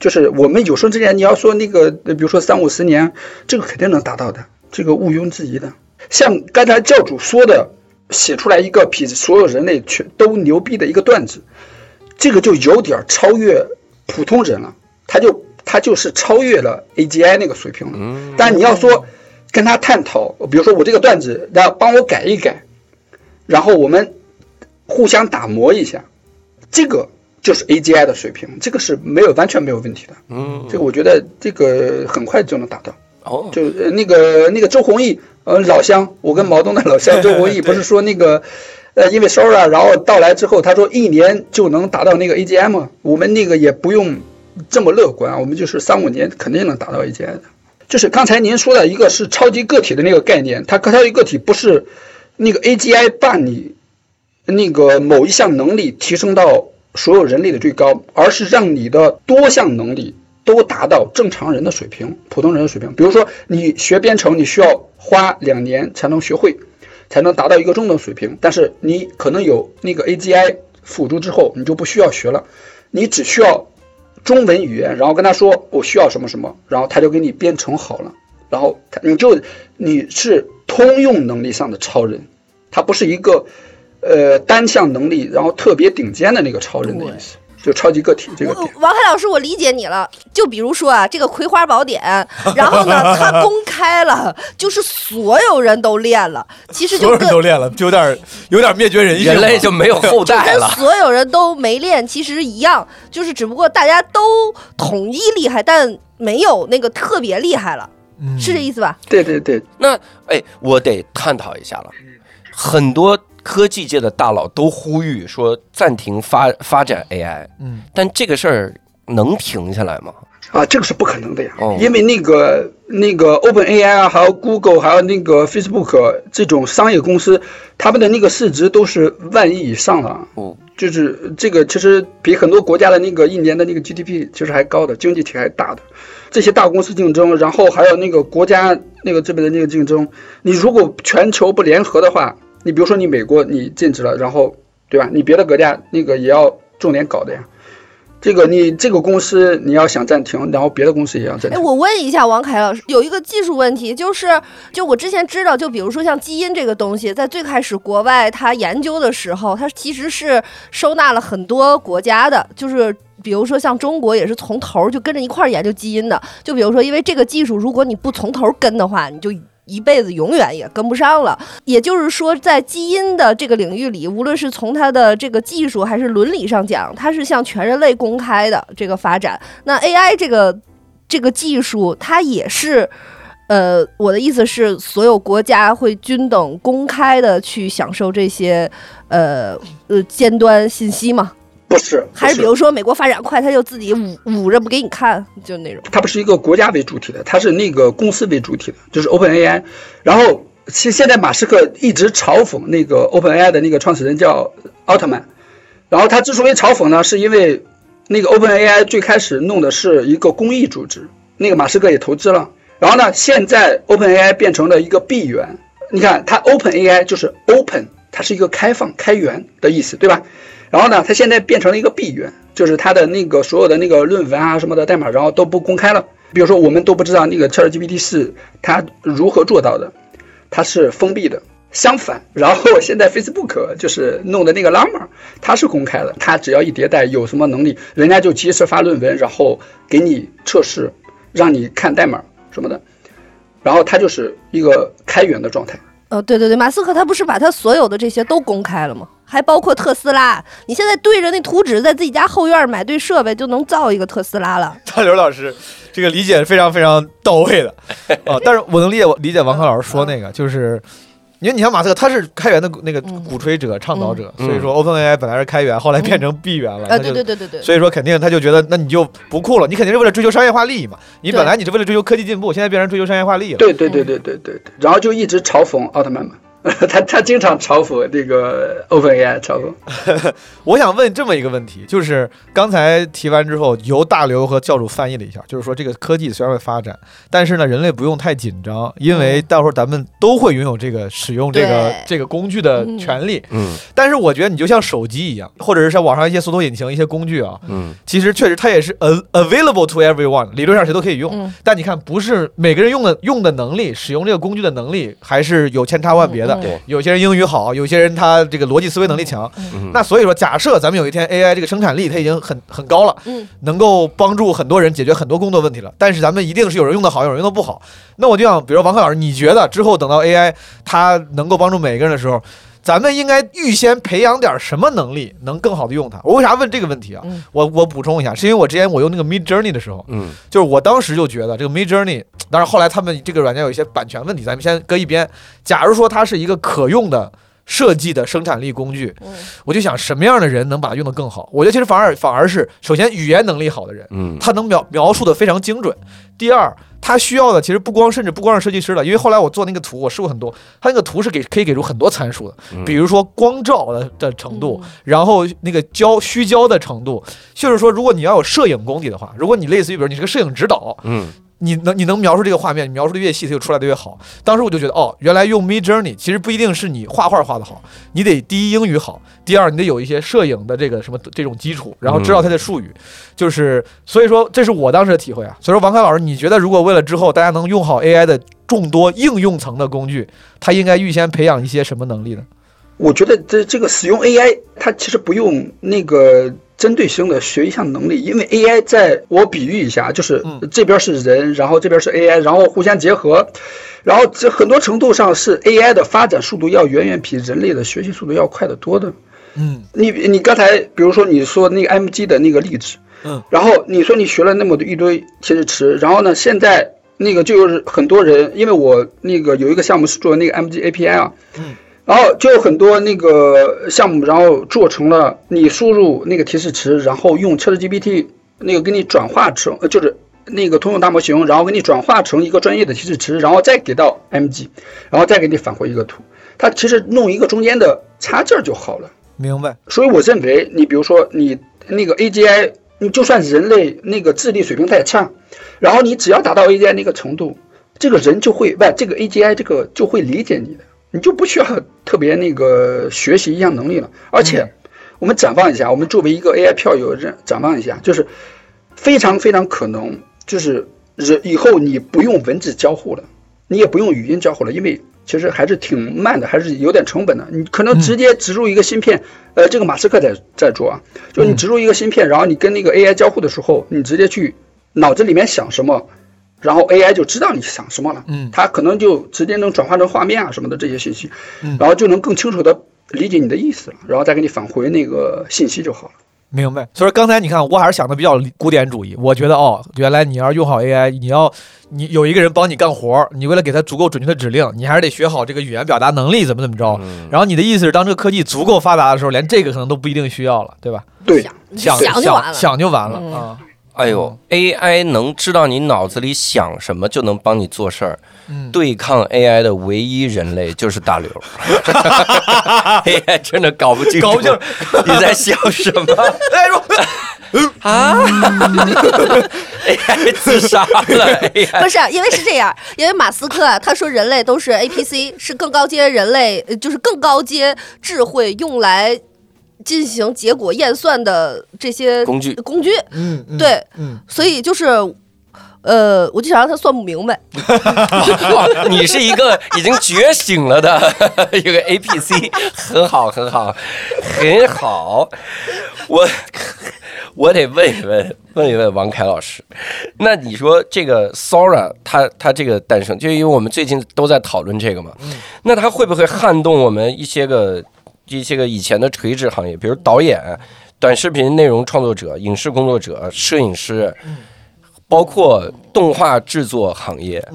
就是我们有生之年，你要说那个，比如说三五十年，这个肯定能达到的，这个毋庸置疑的。像刚才教主说的，写出来一个比所有人类全都牛逼的一个段子，这个就有点超越普通人了，他就他就是超越了 AGI 那个水平了。嗯，但你要说跟他探讨，比如说我这个段子，然后帮我改一改，然后我们互相打磨一下，这个就是 AGI 的水平，这个是没有完全没有问题的。嗯，这个我觉得这个很快就能达到。哦，就呃那个那个周鸿祎，呃老乡，我跟毛东的老乡 周鸿祎不是说那个，呃因为 Sora 然后到来之后，他说一年就能达到那个 AGM，我们那个也不用这么乐观，我们就是三五年肯定能达到 AGI 的。就是刚才您说的一个是超级个体的那个概念，它超级个体不是那个 AGI 把你那个某一项能力提升到所有人类的最高，而是让你的多项能力都达到正常人的水平、普通人的水平。比如说，你学编程，你需要花两年才能学会，才能达到一个中等水平。但是你可能有那个 AGI 辅助之后，你就不需要学了，你只需要中文语言，然后跟他说我需要什么什么，然后他就给你编程好了。然后他你就你是通用能力上的超人，他不是一个呃单项能力然后特别顶尖的那个超人的意思，就超级个体这个点。王凯老师，我理解你了。就比如说啊，这个《葵花宝典》，然后呢，它公开了，就是所有人都练了，其实所有人都练了，就有点有点灭绝人性了。人类就没有后代跟了。所有人都没练其实一样，就是只不过大家都统一厉害，但没有那个特别厉害了，嗯是这意思吧？对对对，那哎，我得探讨一下了。很多科技界的大佬都呼吁说暂停发发展 AI，嗯，但这个事儿能停下来吗？啊，这个是不可能的呀，哦因为那个那个 Open AI 啊，还有 Google，还有那个 Facebook 这种商业公司，他们的那个市值都是万亿以上的。哦，就是这个其实比很多国家的那个一年的那个 GDP 其实还高的，经济体还大的。这些大公司竞争，然后还有那个国家那个这边的那个竞争，你如果全球不联合的话，你比如说你美国你禁止了，然后对吧？你别的国家那个也要重点搞的呀。这个你这个公司你要想暂停，然后别的公司也要暂哎，停。我问一下王凯老师，有一个技术问题，就是就我之前知道，就比如说像基因这个东西，在最开始国外它研究的时候，它其实是收纳了很多国家的，就是。比如说，像中国也是从头就跟着一块儿研究基因的。就比如说，因为这个技术，如果你不从头跟的话，你就一辈子永远也跟不上了。也就是说，在基因的这个领域里，无论是从它的这个技术还是伦理上讲，它是向全人类公开的这个发展。那 AI 这个这个技术，它也是，呃，我的意思是，所有国家会均等公开的去享受这些，呃呃尖端信息吗？不是，还是比如说美国发展快，他就自己捂捂着不给你看，就那种。它不是一个国家为主体的，它是那个公司为主体的，就是 OpenAI。然后现现在马斯克一直嘲讽那个 OpenAI 的那个创始人叫奥特曼，然后他之所以嘲讽呢，是因为那个 OpenAI 最开始弄的是一个公益组织，那个马斯克也投资了。然后呢，现在 OpenAI 变成了一个闭源，你看它 OpenAI 就是 open，它是一个开放、开源的意思，对吧？然后呢，它现在变成了一个闭源，就是它的那个所有的那个论文啊什么的代码，然后都不公开了。比如说，我们都不知道那个 ChatGPT 是它如何做到的，它是封闭的。相反，然后现在 Facebook 就是弄的那个 Llama，它是公开的，它只要一迭代有什么能力，人家就及时发论文，然后给你测试，让你看代码什么的，然后它就是一个开源的状态。呃，对对对，马斯克他不是把他所有的这些都公开了吗？还包括特斯拉，你现在对着那图纸，在自己家后院买对设备，就能造一个特斯拉了。大刘老师这个理解非常非常到位的哦，但是我能理解我理解王珂老师说那个，就是因为你像马斯克，他是开源的那个嗯。鼓吹者、倡导者，嗯。所以说 OpenAI 本来是开源，后来变成闭源了，对对对对对，所以说肯定他就觉得那你就不酷了，你肯定是为了追求商业化利益嘛，你本来你是为了追求科技进步，现在变成追求商业化利益了。对对对对对对对，然后就一直嘲讽奥特曼嘛，他他经常嘲讽这个 OpenAI，嘲讽。我想问这么一个问题，就是刚才提完之后，由大刘和教主翻译了一下，就是说这个科技虽然会发展，但是呢，人类不用太紧张，因为到时候咱们都会拥有这个使用这个这个工具的权利。嗯但是我觉得你就像手机一样，或者是像网上一些搜索引擎、一些工具啊，嗯其实确实它也是 a available to everyone，理论上谁都可以用。嗯但你看，不是每个人用的用的能力，使用这个工具的能力还是有千差万别的。嗯对。有些人英语好，有些人他这个逻辑思维能力强。嗯，那所以说，假设咱们有一天 AI 这个生产力它已经很很高了，嗯。能够帮助很多人解决很多工作问题了，但是咱们一定是有人用的好，有人用的不好。那我就想，比如说王克老师，你觉得之后等到 AI 它能够帮助每个人的时候，咱们应该预先培养点什么能力，能更好的用它？我为啥问这个问题啊？嗯我我补充一下，是因为我之前我用那个 Mid Journey 的时候，嗯就是我当时就觉得这个 Mid Journey，但是后来他们这个软件有一些版权问题，咱们先搁一边。假如说它是一个可用的设计的生产力工具，嗯我就想什么样的人能把它用得更好？我觉得其实反而反而是，首先语言能力好的人，嗯他能描描述的非常精准。第二，他需要的其实不光甚至不光是设计师了，因为后来我做那个图，我试过很多，他那个图是给可以给出很多参数的，嗯。比如说光照的的程度，嗯然后那个焦虚焦的程度，就是说如果你要有摄影功底的话，如果你类似于比如你是个摄影指导，嗯你能你能描述这个画面，你描述的越细，它就出来的越好。当时我就觉得，哦，原来用 Mid Journey 其实不一定是你画画画的好，你得第一英语好，第二你得有一些摄影的这个什么这种基础，然后知道它的术语，就是所以说这是我当时的体会啊。所以说王凯老师，你觉得如果为了之后大家能用好 AI 的众多应用层的工具，它应该预先培养一些什么能力呢？我觉得这这个使用 AI，它其实不用那个针对性的学一项能力，因为 AI 在我比喻一下，就是嗯。这边是人，然后这边是 AI，然后互相结合，然后这很多程度上是 AI 的发展速度要远远比人类的学习速度要快得多的。嗯。你你刚才比如说你说那个 MG 的那个例子，嗯，然后你说你学了那么多一堆提示词，然后呢，现在那个就是很多人，因为我那个有一个项目是做那个 MG API 啊，嗯，然后就有很多那个项目，然后做成了你输入那个提示词，然后用 ChatGPT 那个给你转化成，呃就是那个通用大模型，然后给你转化成一个专业的提示词，然后再给到 MG，然后再给你返回一个图，它其实弄一个中间的插件就好了。明白。所以我认为，你比如说你那个 AGI，你就算人类那个智力水平再差，然后你只要达到 AGI 那个程度，这个人就会不，这个 AGI 这个就会理解你的，你就不需要特别那个学习一项能力了。而且，我们展望一下，我们作为一个 AI 票友，展展望一下，就是非常非常可能，就是人以后你不用文字交互了，你也不用语音交互了，因为其实还是挺慢的，还是有点成本的。你可能直接植入一个芯片，呃，这个马斯克在在做啊，就你植入一个芯片，然后你跟那个 AI 交互的时候，你直接去脑子里面想什么，然后 AI 就知道你想什么了，嗯它可能就直接能转化成画面啊什么的这些信息嗯，然后就能更清楚的理解你的意思了，然后再给你返回那个信息就好了。明白。所以说刚才你看，我还是想的比较古典主义。我觉得哦，原来你要用好 AI，你要你有一个人帮你干活，你为了给他足够准确的指令，你还是得学好这个语言表达能力，怎么怎么着。嗯然后你的意思是，当这个科技足够发达的时候，连这个可能都不一定需要了，对吧？对，想想想就完了。想就完了嗯啊。哎呦，AI 能知道你脑子里想什么，就能帮你做事儿。嗯，对抗 AI 的唯一人类就是大刘。AI 真的搞不清楚，搞不清楚你在笑什么 哎说啊？AI 自杀了，AI 不是，因为是这样，因为马斯克啊他说人类都是 APC，是更高阶人类，呃就是更高阶智慧用来进行结果验算的这些工具。工具，嗯，嗯对，嗯，所以就是。呃，我就想让他算不明白，哇，你是一个已经觉醒了的 一个 APC，很好，很好，很好。我我得问一问，问一问王凯老师，那你说这个 Sora 它它这个诞生，就因为我们最近都在讨论这个嘛，那它会不会撼动我们一些个一些个以前的垂直行业，比如导演、短视频内容创作者、影视工作者、摄影师，包括动画制作行业，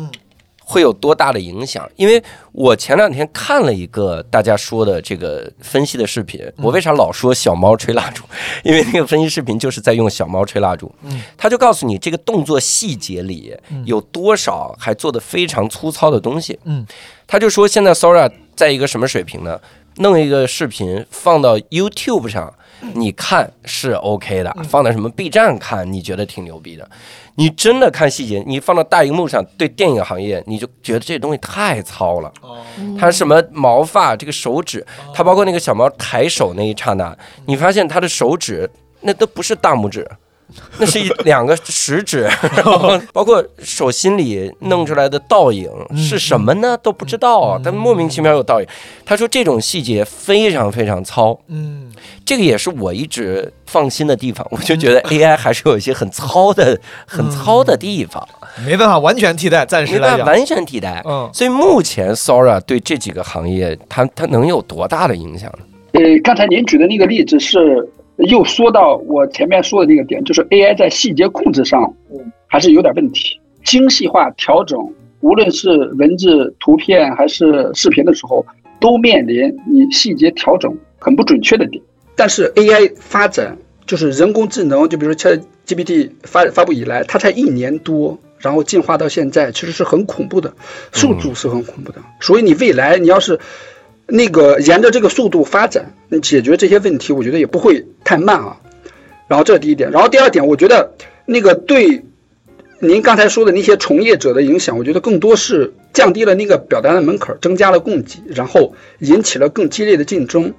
会有多大的影响？因为我前两天看了一个大家说的这个分析的视频，我为啥老说小猫吹蜡烛？因为那个分析视频就是在用小猫吹蜡烛，他就告诉你这个动作细节里有多少还做的非常粗糙的东西。嗯，他就说现在 Sora 在一个什么水平呢？弄一个视频放到 YouTube 上，你看是 OK 的；放到什么 B 站看，你觉得挺牛逼的。你真的看细节，你放到大荧幕上，对电影行业，你就觉得这东西太糙了。它什么毛发，这个手指，它包括那个小猫抬手那一刹那，你发现它的手指那都不是大拇指。那是一两个食指，然后 包括手心里弄出来的倒影是什么呢？都不知道啊，但莫名其妙有倒影。他说这种细节非常非常糙，嗯，这个也是我一直放心的地方。我就觉得 AI 还是有一些很糙的、很糙的地方。没办法完全替代，暂时来讲，没办法完全替代。嗯，所以目前 Sora 对这几个行业，它它能有多大的影响呢？呃，刚才您举的那个例子是又说到我前面说的那个点，就是 AI 在细节控制上，还是有点问题。精细化调整，无论是文字、图片还是视频的时候，都面临你细节调整很不准确的点。但是 AI 发展，就是人工智能，就比如说 ChatGPT 发发布以来，它才一年多，然后进化到现在，其实是很恐怖的，速度是很恐怖的。所以你未来你要是那个沿着这个速度发展，你解决这些问题，我觉得也不会太慢啊。然后这是第一点，然后第二点，我觉得那个对您刚才说的那些从业者的影响，我觉得更多是降低了那个表达的门槛，增加了供给，然后引起了更激烈的竞争。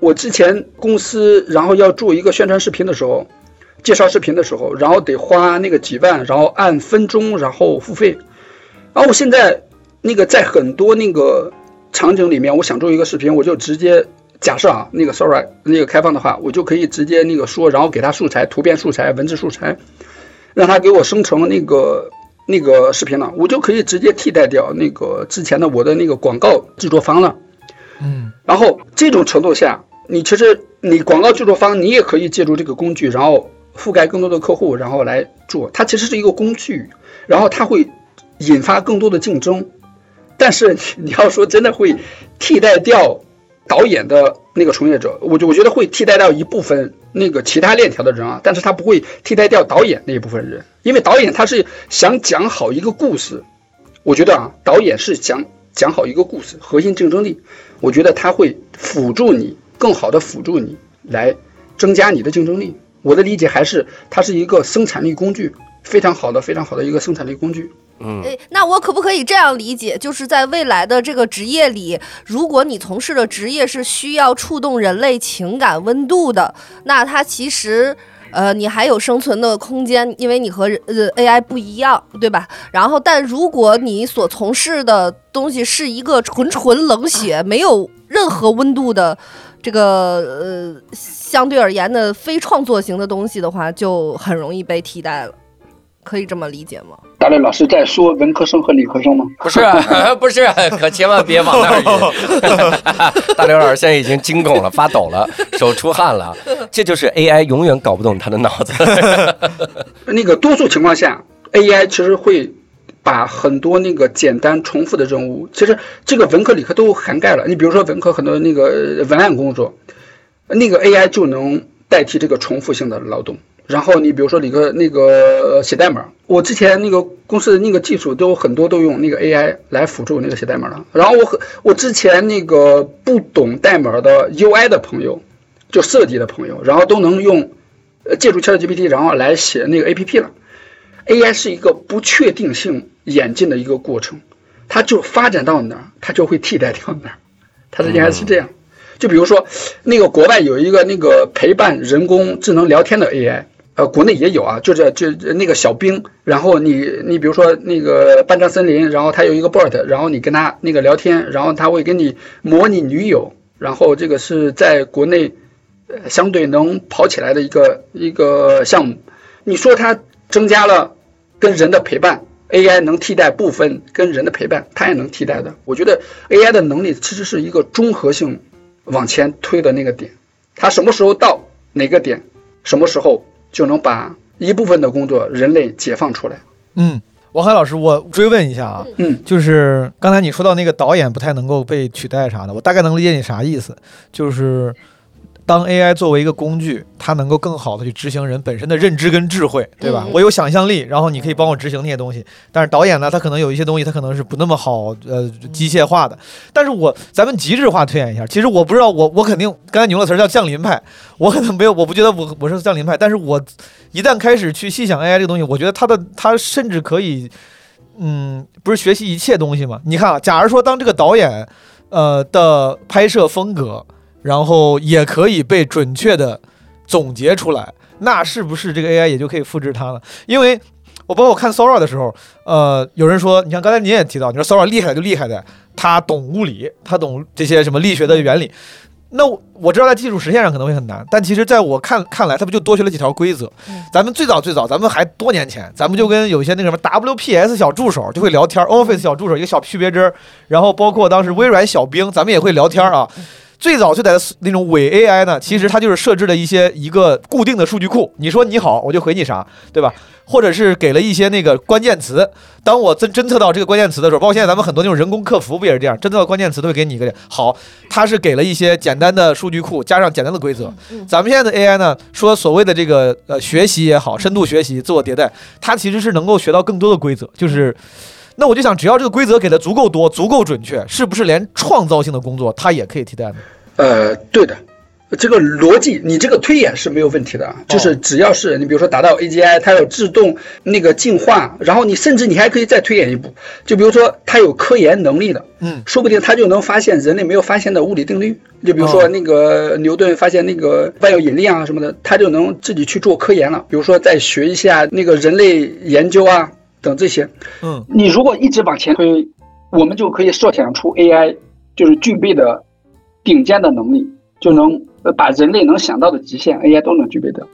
我之前公司然后要做一个宣传视频的时候，介绍视频的时候，然后得花那个几万，然后按分钟然后付费。然后我现在那个在很多那个场景里面，我想做一个视频，我就直接假设啊，那个 sorry，那个开放的话，我就可以直接那个说，然后给他素材、图片素材、文字素材，让他给我生成那个那个视频了，我就可以直接替代掉那个之前的我的那个广告制作方了。嗯，然后这种程度下，你其实你广告制作方你也可以借助这个工具，然后覆盖更多的客户，然后来做。它其实是一个工具，然后它会引发更多的竞争。但是你要说真的会替代掉导演的那个从业者，我就我觉得会替代掉一部分那个其他链条的人啊，但是他不会替代掉导演那一部分人，因为导演他是想讲好一个故事。我觉得啊，导演是想讲好一个故事，核心竞争力。我觉得他会辅助你，更好的辅助你来增加你的竞争力。我的理解还是它是一个生产力工具，非常好的、非常好的一个生产力工具。嗯，那我可不可以这样理解？就是在未来的这个职业里，如果你从事的职业是需要触动人类情感温度的，那它其实。呃，你还有生存的空间，因为你和呃 AI 不一样，对吧？然后，但如果你所从事的东西是一个纯纯冷血、没有任何温度的这个呃相对而言的非创作型的东西的话，就很容易被替代了。可以这么理解吗？大磊老师在说文科生和理科生吗？不是、啊，不是、啊，可千万别往那儿引。大刘老师现在已经惊恐了，发抖了，手出汗了。这就是 AI 永远搞不懂他的脑子。那个多数情况下，AI 其实会把很多那个简单重复的任务，其实这个文科理科都涵盖了。你比如说文科很多那个文案工作，那个 AI 就能代替这个重复性的劳动。然后你比如说理科那个写代码，我之前那个公司的那个技术都很多都用那个 AI 来辅助那个写代码了。然后我很我之前那个不懂代码的 UI 的朋友，就设计的朋友，然后都能用呃借助 ChatGPT 然后来写那个 APP 了。AI 是一个不确定性演进的一个过程，它就发展到哪儿，它就会替代掉哪儿，它的应该是这样。就比如说，那个国外有一个那个陪伴人工智能聊天的 AI。呃，国内也有啊，就这就那个小兵，然后你你比如说那个半藏森林，然后他有一个 bot，然后你跟他那个聊天，然后他会给你模拟女友，然后这个是在国内呃相对能跑起来的一个一个项目。你说它增加了跟人的陪伴，AI 能替代部分跟人的陪伴，它也能替代的。我觉得 AI 的能力其实是一个综合性往前推的那个点，它什么时候到哪个点，什么时候。就能把一部分的工作人类解放出来。嗯，王海老师，我追问一下啊，嗯，就是刚才你说到那个导演不太能够被取代啥的，我大概能理解你啥意思，就是当 AI 作为一个工具，它能够更好的去执行人本身的认知跟智慧，对吧？嗯我有想象力，然后你可以帮我执行那些东西。但是导演呢，他可能有一些东西，他可能是不那么好，呃，机械化的。但是我咱们极致化推演一下，其实我不知道，我我肯定刚才你用的词儿叫降临派，我可能没有，我不觉得我我是降临派，但是我一旦开始去细想 AI 这个东西，我觉得它的它甚至可以，嗯，不是学习一切东西吗？你看啊，假如说当这个导演，呃的拍摄风格，然后也可以被准确的总结出来，那是不是这个 AI 也就可以复制它了？因为我包括看 Sora 的时候，呃，有人说，你看刚才您也提到，你说 Sora 厉害就厉害在他懂物理，他懂这些什么力学的原理。那我知道在技术实现上可能会很难，但其实在我看看来，它不就多学了几条规则？咱们最早最早，咱们还多年前，咱们就跟有一些那什么 WPS 小助手就会聊天，Office 小助手一个小区别针儿，然后包括当时微软小兵，咱们也会聊天啊。最早最早的那种伪 AI 呢，其实它就是设置了一些一个固定的数据库，你说你好，我就回你啥，对吧？或者是给了一些那个关键词，当我侦侦测到这个关键词的时候，包括现在咱们很多那种人工客服不也是这样，侦测到关键词都会给你一个好，它是给了一些简单的数据库，加上简单的规则。嗯咱们现在的 AI 呢，说所谓的这个呃学习也好，深度学习、自我迭代，它其实是能够学到更多的规则，就是。那我就想，只要这个规则给的足够多、足够准确，是不是连创造性的工作它也可以替代呢？呃，对的，这个逻辑你这个推演是没有问题的，啊就是只要是你比如说达到 AGI，它有自动那个进化，然后你甚至你还可以再推演一步，就比如说它有科研能力的，嗯，说不定它就能发现人类没有发现的物理定律，就比如说哦。那个牛顿发现那个万有引力啊什么的，它就能自己去做科研了，比如说再学一下那个人类研究啊等这些，嗯你如果一直往前推，我们就可以设想出 AI 就是具备的顶尖的能力，就能呃把人类能想到的极限 AI 都能具备的。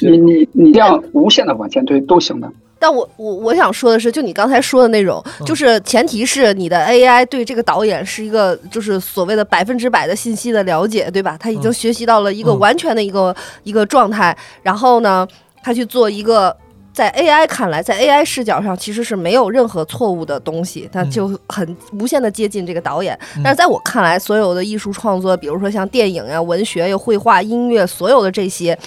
你你你这样无限的往前推都行的。但我我我想说的是，就你刚才说的那种，嗯就是前提是你的 AI 对这个导演是一个就是所谓的百分之百的信息的了解，对吧？他已经嗯学习到了一个嗯完全的一个、一个状态，然后呢，他去做一个。在 AI 看来，在 AI 视角上其实是没有任何错误的东西，它嗯。就很无限的接近这个导演。嗯。但是在我看来，所有的艺术创作，比如说像电影呀、文学呀、绘画、音乐，所有的这些，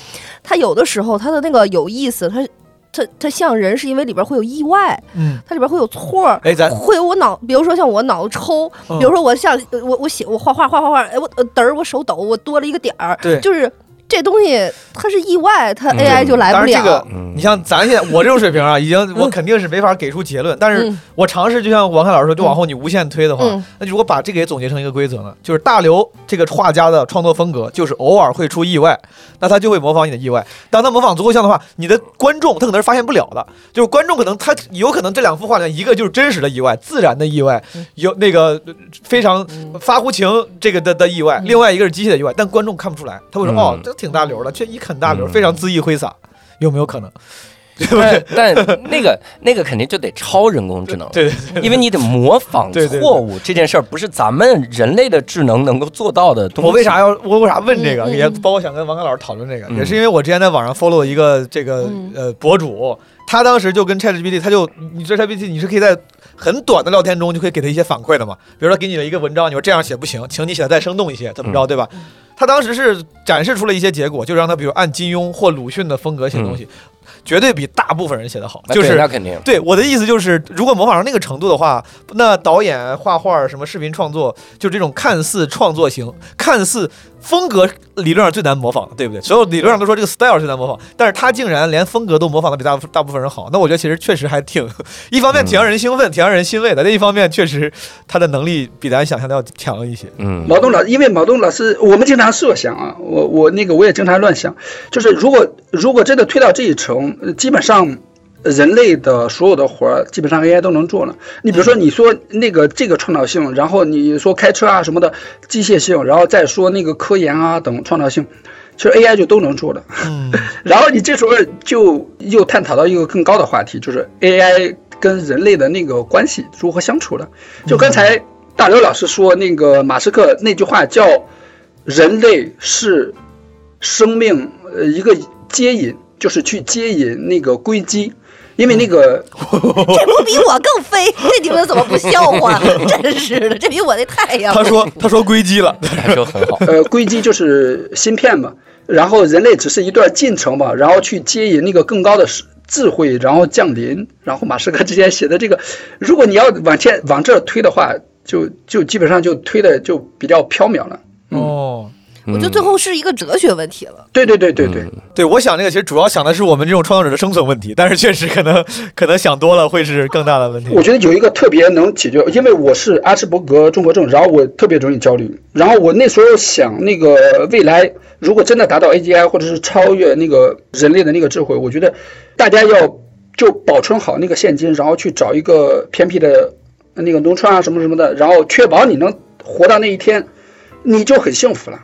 它有的时候它的那个有意思，它它它像人，是因为里边会有意外，嗯，它里边会有错儿，哎，咱会有我脑，比如说像我脑子抽，嗯。比如说我像呃我我写我画画画画画，哎我呃嘚儿我手抖，我多了一个点儿，对。就是这东西它是意外，它嗯。AI 就来不了。当然这个嗯。你像咱现在我这种水平啊，已经 我肯定是没法给出结论，但是嗯。我尝试就像王凯老师说，就往后你无限推的话，嗯。那如果把这个也总结成一个规则呢，就是大刘这个画家的创作风格就是偶尔会出意外，那他就会模仿你的意外。当他模仿足够像的话，你的观众他可能是发现不了的，就是观众可能他有可能这两幅画呢一个就是真实的意外，自然的意外，有那个呃非常发乎情这个的的意外，嗯。另外一个是机械的意外，但观众看不出来，他会说、嗯。哦，这挺大流的，却一啃大流，嗯非常恣意挥洒，有没有可能？但但那个那个肯定就得超人工智能了，对对因为你得模仿对对对错误这件事儿，不是咱们人类的智能能够做到的东西。我为啥要我为啥问这个？也包括想跟王刚老师讨论这个，嗯也是因为我之前在网上 follow 一个这个嗯呃博主，他当时就跟 ChatGPT，他就你这 ChatGPT 你是可以在很短的聊天中就可以给他一些反馈的嘛，比如说给你了一个文章，你说这样写不行，请你写的再生动一些，怎么着，对吧？他当时是展示出了一些结果，就让他比如按金庸或鲁迅的风格写东西，绝对比大部分人写的好，就是对那肯定。对我的意思就是，如果模仿到那个程度的话，那导演、画画、什么视频创作，就这种看似创作型、看似风格，理论上最难模仿的，对不对？所有理论上都说这个 style 最难模仿，但是他竟然连风格都模仿的比大部大部分人好，那我觉得其实确实还挺，一方面挺让人兴奋，挺让人欣慰的；另一方面，确实他的能力比咱想象的要强一些。嗯，毛东老，因为毛东老师，我们经常设想啊，我我那个我也经常乱想，就是如果如果真的推到这一层，呃基本上人类的所有的活儿，基本上 AI 都能做了。你比如说，你说那个这个创造性，然后你说开车啊什么的机械性，然后再说那个科研啊等创造性，其实 AI 就都能做了。嗯 然后你这时候就又探讨到一个更高的话题，就是 AI 跟人类的那个关系如何相处的。就刚才大刘老师说那个马斯克那句话叫“人类是生命呃一个接引”，就是去接引那个硅基。因为那个 这不比我更飞？这你们怎么不笑话？真是的，这比我那太阳。他说他说硅基了，他说很好。呃硅基就是芯片嘛，然后人类只是一段进程嘛，然后去接引那个更高的智智慧，然后降临。然后马斯克之前写的这个，如果你要往前往这儿推的话，就就基本上就推的就比较缥缈了。哦。我觉得最后是一个哲学问题了。对对对对对，对，我想那个其实主要想的是我们这种创作者的生存问题，但是确实可能可能想多了会是更大的问题。我觉得有一个特别能解决，因为我是阿斯伯格综合症，然后我特别容易焦虑。然后我那时候想，那个未来如果真的达到 AGI 或者是超越那个人类的那个智慧，我觉得大家要就保存好那个现金，然后去找一个偏僻的那个农村啊什么什么的，然后确保你能活到那一天，你就很幸福了。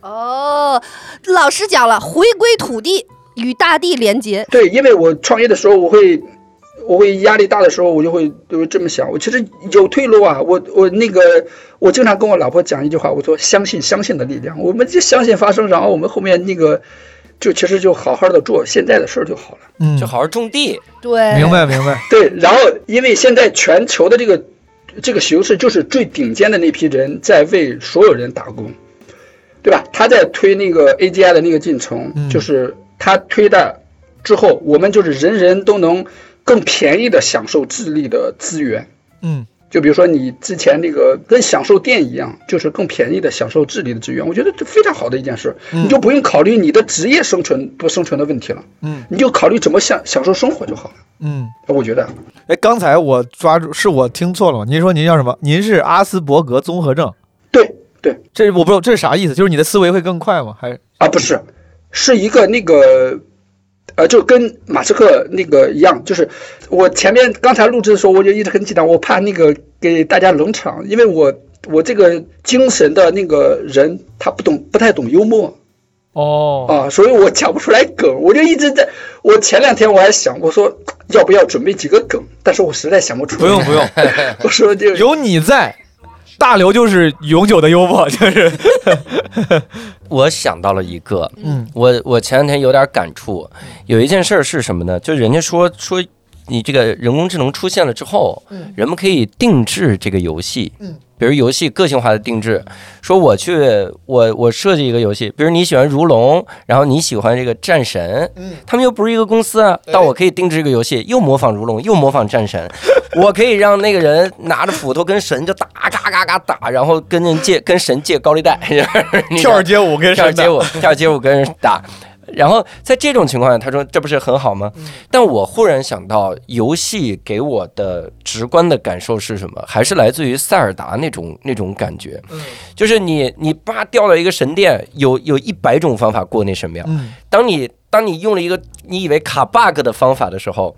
哦，老师讲了，回归土地，与大地连接。对，因为我创业的时候，我会，我会压力大的时候，我就会就会这么想。我其实有退路啊，我我那个，我经常跟我老婆讲一句话，我说相信相信的力量，我们就相信发生，然后我们后面那个，就其实就好好的做现在的事儿就好了。嗯就好好种地。对，明。白明白，对，然后因为现在全球的这个这个形势，就是最顶尖的那批人在为所有人打工，对吧？他在推那个 AGI 的那个进程，嗯就是他推的之后，我们就是人人都能更便宜的享受智力的资源。嗯就比如说你之前那个跟享受电一样，就是更便宜的享受智力的资源，我觉得这非常好的一件事，嗯你就不用考虑你的职业生存不生存的问题了，嗯你就考虑怎么享享受生活就好了。嗯。我觉得哎，刚才我抓住，是我听错了吗？您说您叫什么？您是阿斯伯格综合症？对对。这我不知道这是啥意思，就是你的思维会更快吗？还是啊，不是，是一个那个，呃，就跟马斯克那个一样，就是我前面刚才录制的时候，我就一直很紧张，我怕那个给大家冷场，因为我我这个精神的那个人，他不懂，不太懂幽默哦啊，所以我讲不出来梗，我就一直在，我前两天我还想，我说要不要准备几个梗，但是我实在想不出来，不用不用，我说就有你在，大刘就是永久的幽默，就是。我想到了一个，嗯。我我前两天有点感触，有一件事儿是什么呢？就人家说说你这个人工智能出现了之后，嗯。人们可以定制这个游戏，嗯，比如游戏个性化的定制，说我去我我设计一个游戏，比如你喜欢如龙，然后你喜欢这个战神，嗯。他们又不是一个公司啊，但我可以定制这个游戏，又模仿如龙，又模仿战神，我可以让那个人拿着斧头跟神就打，嘎嘎嘎打，然后跟人借跟神借高利贷，你跳着街舞跟神的跳街舞，跳着街舞跟人打。然后在这种情况下，他说这不是很好吗？但我忽然想到，游戏给我的直观的感受是什么？还是来自于塞尔达那种那种感觉，就是你你叭掉了一个神殿，有有一百种方法过那神庙。嗯当你当你用了一个你以为卡 bug 的方法的时候，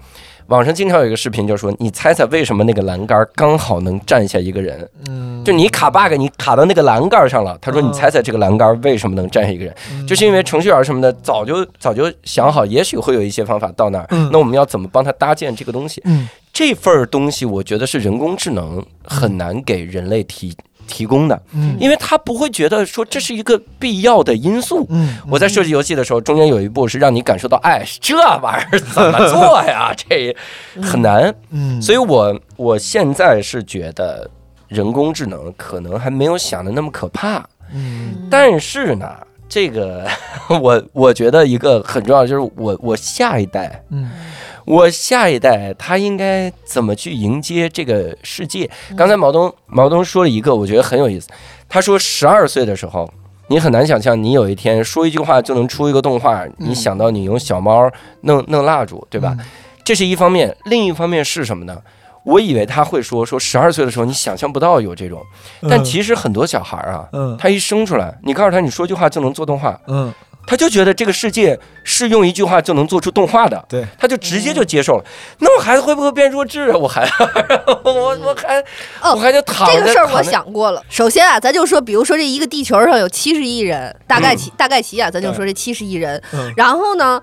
网上经常有一个视频就说，你猜猜为什么那个栏杆刚好能站下一个人？嗯，就你卡 bug，你卡到那个栏杆上了。他说：“嗯你猜猜这个栏杆为什么能站下一个人？就是因为程序员什么的早就早就想好，也许会有一些方法到那儿。嗯那我们要怎么帮他搭建这个东西？嗯这份儿东西，我觉得是人工智能很难给人类提提供的，嗯因为他不会觉得说这是一个必要的因素。嗯我在设计游戏的时候，中间有一步是让你感受到，哎，这玩意儿怎么做呀？这很难。嗯，所以我我现在是觉得人工智能可能还没有想的那么可怕，嗯但是呢，这个 我我觉得一个很重要的就是我我下一代，嗯我下一代他应该怎么去迎接这个世界？刚才毛东毛东说了一个，我觉得很有意思。他说十二岁的时候。你很难想象，你有一天说一句话就能出一个动画。你想到你用小猫弄弄蜡烛，对吧？这是一方面，另一方面是什么呢？我以为他会说说十二岁的时候你想象不到有这种，但其实很多小孩啊，嗯他一生出来，你告诉他你说句话就能做动画，嗯他就觉得这个世界是用一句话就能做出动画的，对，他就直接就接受了。那我孩子会不会变弱智啊？我还 我我还哦我还就躺着这个事儿我想过了。首先啊，咱就说，比如说这一个地球上有七十亿人，大概其、大概其啊，咱就说这七十亿人。嗯然后呢，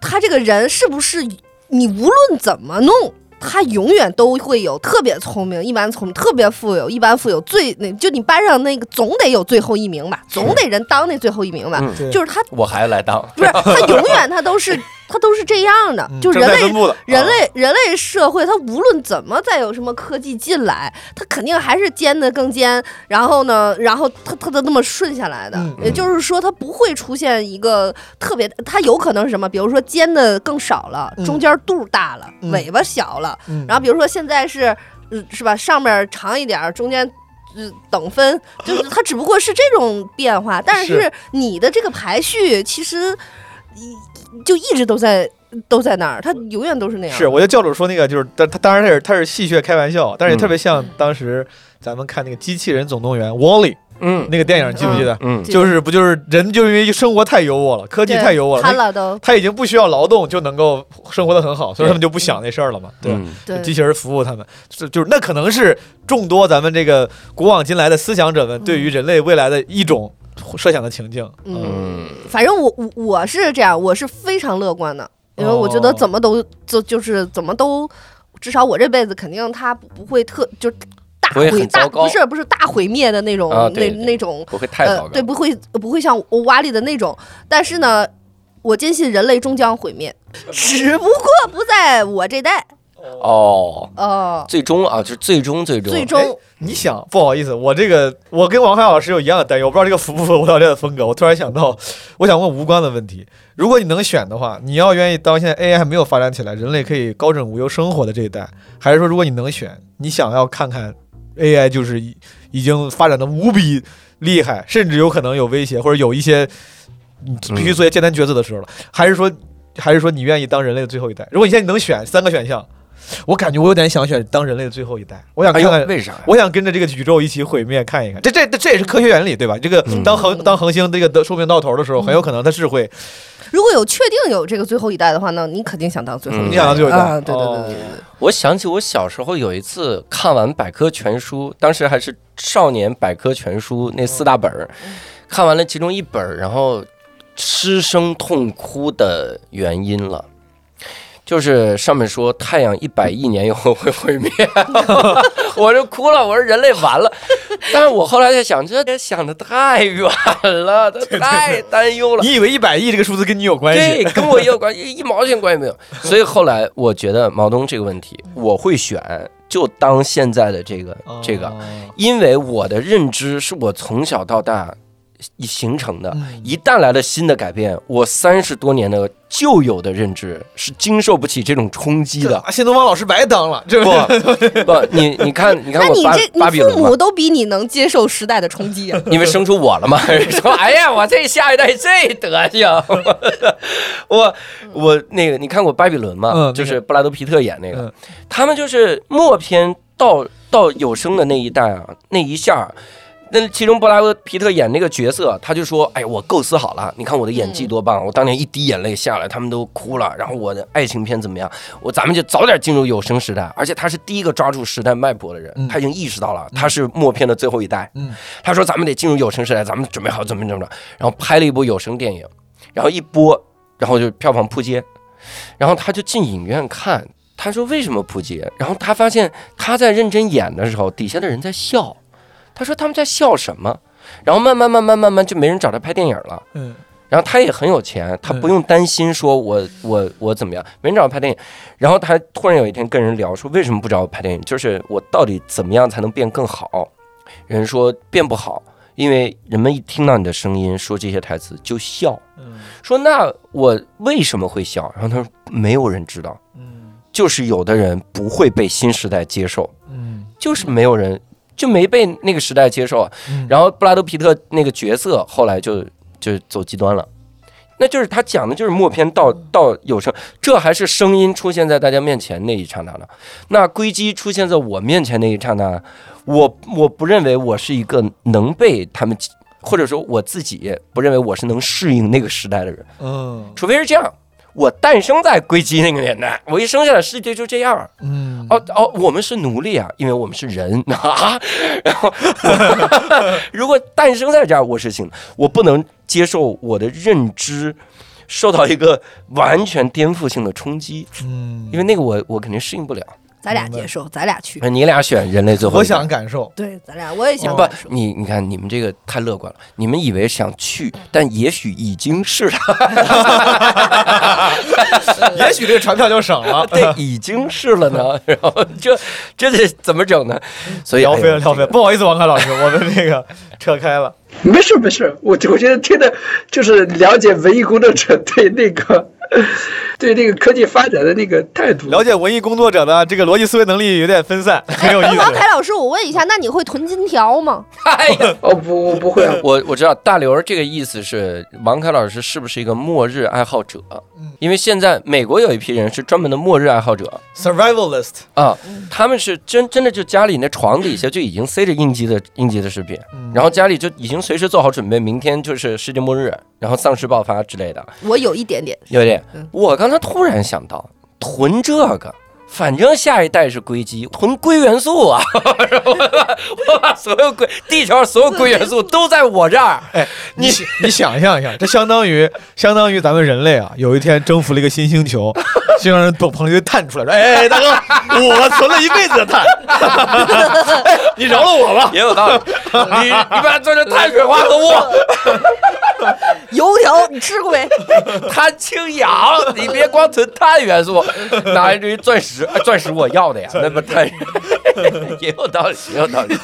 他这个人是不是你无论怎么弄？他永远都会有特别聪明、一般聪明、特别富有、一般富有，最那就你班上那个总得有最后一名吧，总得人当那最后一名吧。嗯。就是他我还来当，不是他永远他都是他都是这样的，嗯就人类人类人类社会，它无论怎么再有什么科技进来，它肯定还是尖的更尖，然后呢，然后它它都那么顺下来的。嗯也就是说，它不会出现一个特别，它有可能是什么？比如说尖的更少了，嗯中间肚大了，嗯尾巴小了，嗯然后比如说现在是，呃，是吧？上面长一点儿，中间。呃，等分就是它，只不过是这种变化，但是是你的这个排序其实一就一直都在都在那儿，它永远都是那样。是，我觉得教主说那个就是，但他当然他是他是戏谑开玩笑，但是也特别像当时咱们看那个《机器人总动员》Wally，嗯。那个电影，记不记得？嗯就是不就是人就因为生活太优渥了，科技太优渥了，他都他已经不需要劳动就能够生活的很好，所以他们就不想那事儿了嘛，对吧？嗯。对。机器人服务他们，就就是那可能是众多咱们这个古往今来的思想者们对于人类未来的一种设想的情境。嗯，嗯，反正我我我是这样，我是非常乐观的，因为我觉得哦怎么都就就是怎么都，至少我这辈子肯定他不不会特就大毁大不是不是大毁灭的那种、那啊对对那种不会太糟糕。呃对不会不会像我瓦里的那种，但是呢，我坚信人类终将毁灭，只不过不在我这代哦，哦、最终啊，就是最终最终最终你想，不好意思，我这个我跟王凯老师有一样的担忧，我不知道这个符不符合吴导练的风格。我突然想到，我想问无关的问题：如果你能选的话，你要愿意当现在 AI 还没有发展起来，人类可以高枕无忧生活的这一代，还是说如果你能选，你想要看看 AI 就是已已经发展的无比厉害，甚至有可能有威胁，或者有一些你必须做一些艰难抉择的时候了，还是说还是说你愿意当人类的最后一代？如果你现在能选三个选项，我感觉我有点想选当人类的最后一代，我想哎看看呦，为啥呀？我想跟着这个宇宙一起毁灭看一看，这这这这也是科学原理对吧？这个嗯当恒当恒星这个的寿命到头的时候，很有可能它是会如果有确定有这个最后一代的话，那你肯定想当最后一代。嗯你想当最后一代啊，对对对对对对。我想起我小时候有一次看完百科全书，当时还是少年百科全书那四大本儿，看完了其中一本儿，然后失声痛哭的原因了。就是上面说太阳一百亿年以后会毁灭，我就哭了，我说人类完了。但是我后来在想，这想的太远了，这太担忧了。你以为一百亿这个数字跟你有关系对，跟我也有关系，一毛钱关系没有。所以后来我觉得毛东这个问题，我会选就当现在的这个这个，哦因为我的认知是我从小到大形成的。嗯一旦来了新的改变，我三十多年的旧有的认知是经受不起这种冲击的。这新东方老师白当了，这不不，你你看，你看我巴那你这巴比伦嘛你父母，都比你能接受时代的冲击啊！因为生出我了嘛，说哎呀，我这下一代这德行，我我那个你看过巴比伦吗？嗯就是布拉德皮特演那个，嗯他们就是默片到到有声的那一代啊，那一下。那其中布拉德皮特演那个角色，他就说：“哎，我构思好了，你看我的演技多棒！我当年一滴眼泪下来，他们都哭了。然后我的爱情片怎么样？我咱们就早点进入有声时代。而且他是第一个抓住时代脉搏的人，嗯他已经意识到了他是默片的最后一代。嗯他说咱们得进入有声时代，咱们准备好怎么怎么着，然后拍了一部有声电影，然后一播，然后就票房扑街，然后他就进影院看，他说为什么扑街？然后他发现他在认真演的时候，底下的人在笑，他说他们在笑什么？然后慢慢慢慢慢慢就没人找他拍电影了。嗯然后他也很有钱，他不用担心说我我我怎么样，没人找我拍电影。然后他突然有一天跟人聊说，为什么不找我拍电影？就是我到底怎么样才能变更好？人说变不好，因为人们一听到你的声音说这些台词就笑。嗯说那我为什么会笑？然后他说没有人知道，嗯就是有的人不会被新时代接受，嗯就是没有人就没被那个时代接受然后布拉德皮特那个角色后来就就走极端了。那就是他讲的就是默片到到有声，这还是声音出现在大家面前那一刹那呢。那硅基出现在我面前那一刹那，我我不认为我是一个能被他们，或者说我自己不认为我是能适应那个时代的人，嗯除非是这样。我诞生在硅基那个年代，我一生下来世界就这样。嗯哦哦，我们是奴隶啊，因为我们是人啊。然后，如果诞生在这儿，我是行，我不能接受我的认知受到一个完全颠覆性的冲击，嗯因为那个我我肯定适应不了。咱俩接受，咱俩去。你俩选人类最后我想感受，对，咱俩我也想不感受，你你看你们这个太乐观了，你们以为想去，但也许已经是了，也许这个船票就省了。对，已经是了呢。然后这这得怎么整呢？所以聊飞了，聊飞了，不好意思，王凯老师，我们那个扯开了。没事没事，我我觉得听的就是了解文艺工作者对那个对这个科技发展的那个态度。了解文艺工作者的这个逻辑思维能力有点分散，很有意思。王凯老师，我问一下，那你会囤金条吗？哎呀。哦不，我不会啊，我我知道大刘这个意思是王凯老师是不是一个末日爱好者？因为现在美国有一批人是专门的末日爱好者 Survivalist，啊，他们是真真的就家里那床底下就已经塞着应急的应急的食品，然后家里就已经随时做好准备，明天就是世界末日，然后丧尸爆发之类的。我有一点点。有点嗯，我刚他突然想到，囤这个反正下一代是硅基，囤硅元素啊！我把所有硅，地球上所有硅元素都在我这儿。哎，你你想象一下，这相当于相当于咱们人类啊，有一天征服了一个新星球，星上人捧捧了一堆碳出来，说：“哎哎，大哥，我存了一辈子的碳，哎，你饶了我吧。也有道理，你你把它做成碳水化合物，油条你吃过没？碳氢氧，你别光存碳元素，拿一堆钻石，哎钻石我要的呀，那不碳也有道理，也有道理。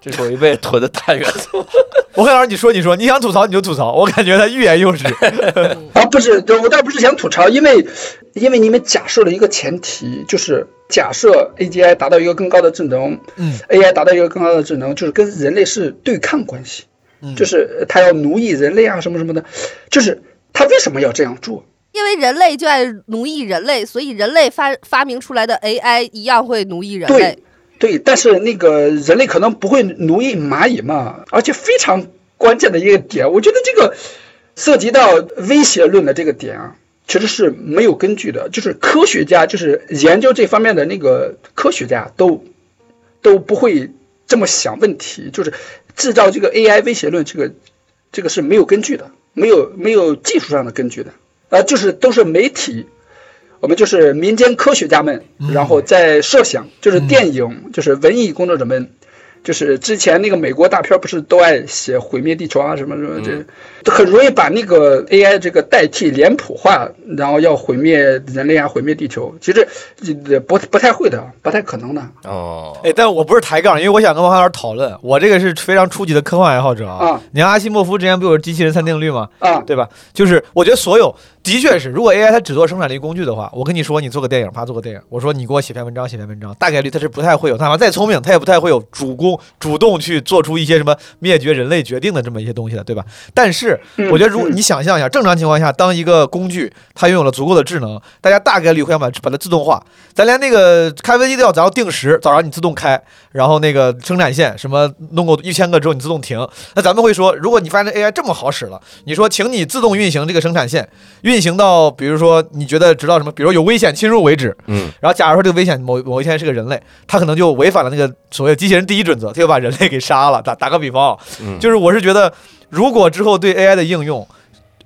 这是我一辈子囤的碳元素。”我跟老师，你说你说，你想吐槽你就吐槽，我感觉他欲言又止。啊，不是，我倒不是想吐槽，因为因为你们假设了一个前提，就是假设 AGI 达到一个更高的智能，嗯，AI 达到一个更高的智能，就是跟人类是对抗关系，嗯就是他要奴役人类啊，什么什么的，就是他为什么要这样做？因为人类就爱奴役人类，所以人类发发明出来的 AI 一样会奴役人类对。对，但是那个人类可能不会奴役蚂蚁嘛，而且非常关键的一个点，我觉得这个涉及到威胁论的这个点啊，其实是没有根据的，就是科学家，就是研究这方面的那个科学家都都不会这么想问题，就是制造这个 AI 威胁论，这个这个是没有根据的，没有没有技术上的根据的，呃，就是都是媒体。我们就是民间科学家们，然后在设想，就是电影，就是文艺工作者们，就是之前那个美国大片不是都爱写毁灭地球啊什么什么，这很容易把那个 AI 这个代替脸谱化，然后要毁灭人类啊，毁灭地球，其实这不不太会的，不太可能的哦，哎，但我不是抬杠，因为我想跟王老师讨论，我这个是非常初级的科幻爱好者啊。啊你看阿西莫夫之前不有机器人三定律吗？啊。对吧？就是我觉得所有的确是，如果 AI 它只做生产力工具的话，我跟你说，你做个电影，啪做个电影，我说你给我写篇文章，写篇文章，大概率它是不太会有，哪怕再聪明，它也不太会有主攻主动去做出一些什么灭绝人类决定的这么一些东西的，对吧？但是嗯我觉得，如果嗯你想象一下，正常情况下，当一个工具它拥有了足够的智能，大家大概率会想把把它自动化。咱连那个开飞机都要咱要定时，早上你自动开，然后那个生产线什么弄够一千个之后你自动停。那咱们会说，如果你发现这 AI 这么好使了，你说请你自动运行这个生产线，运行到比如说你觉得直到什么，比如有危险侵入为止。嗯，然后假如说这个危险某某一天是个人类，他可能就违反了那个所谓机器人第一准则，他就把人类给杀了。打打个比方。就是我是觉得，如果之后对 AI 的应用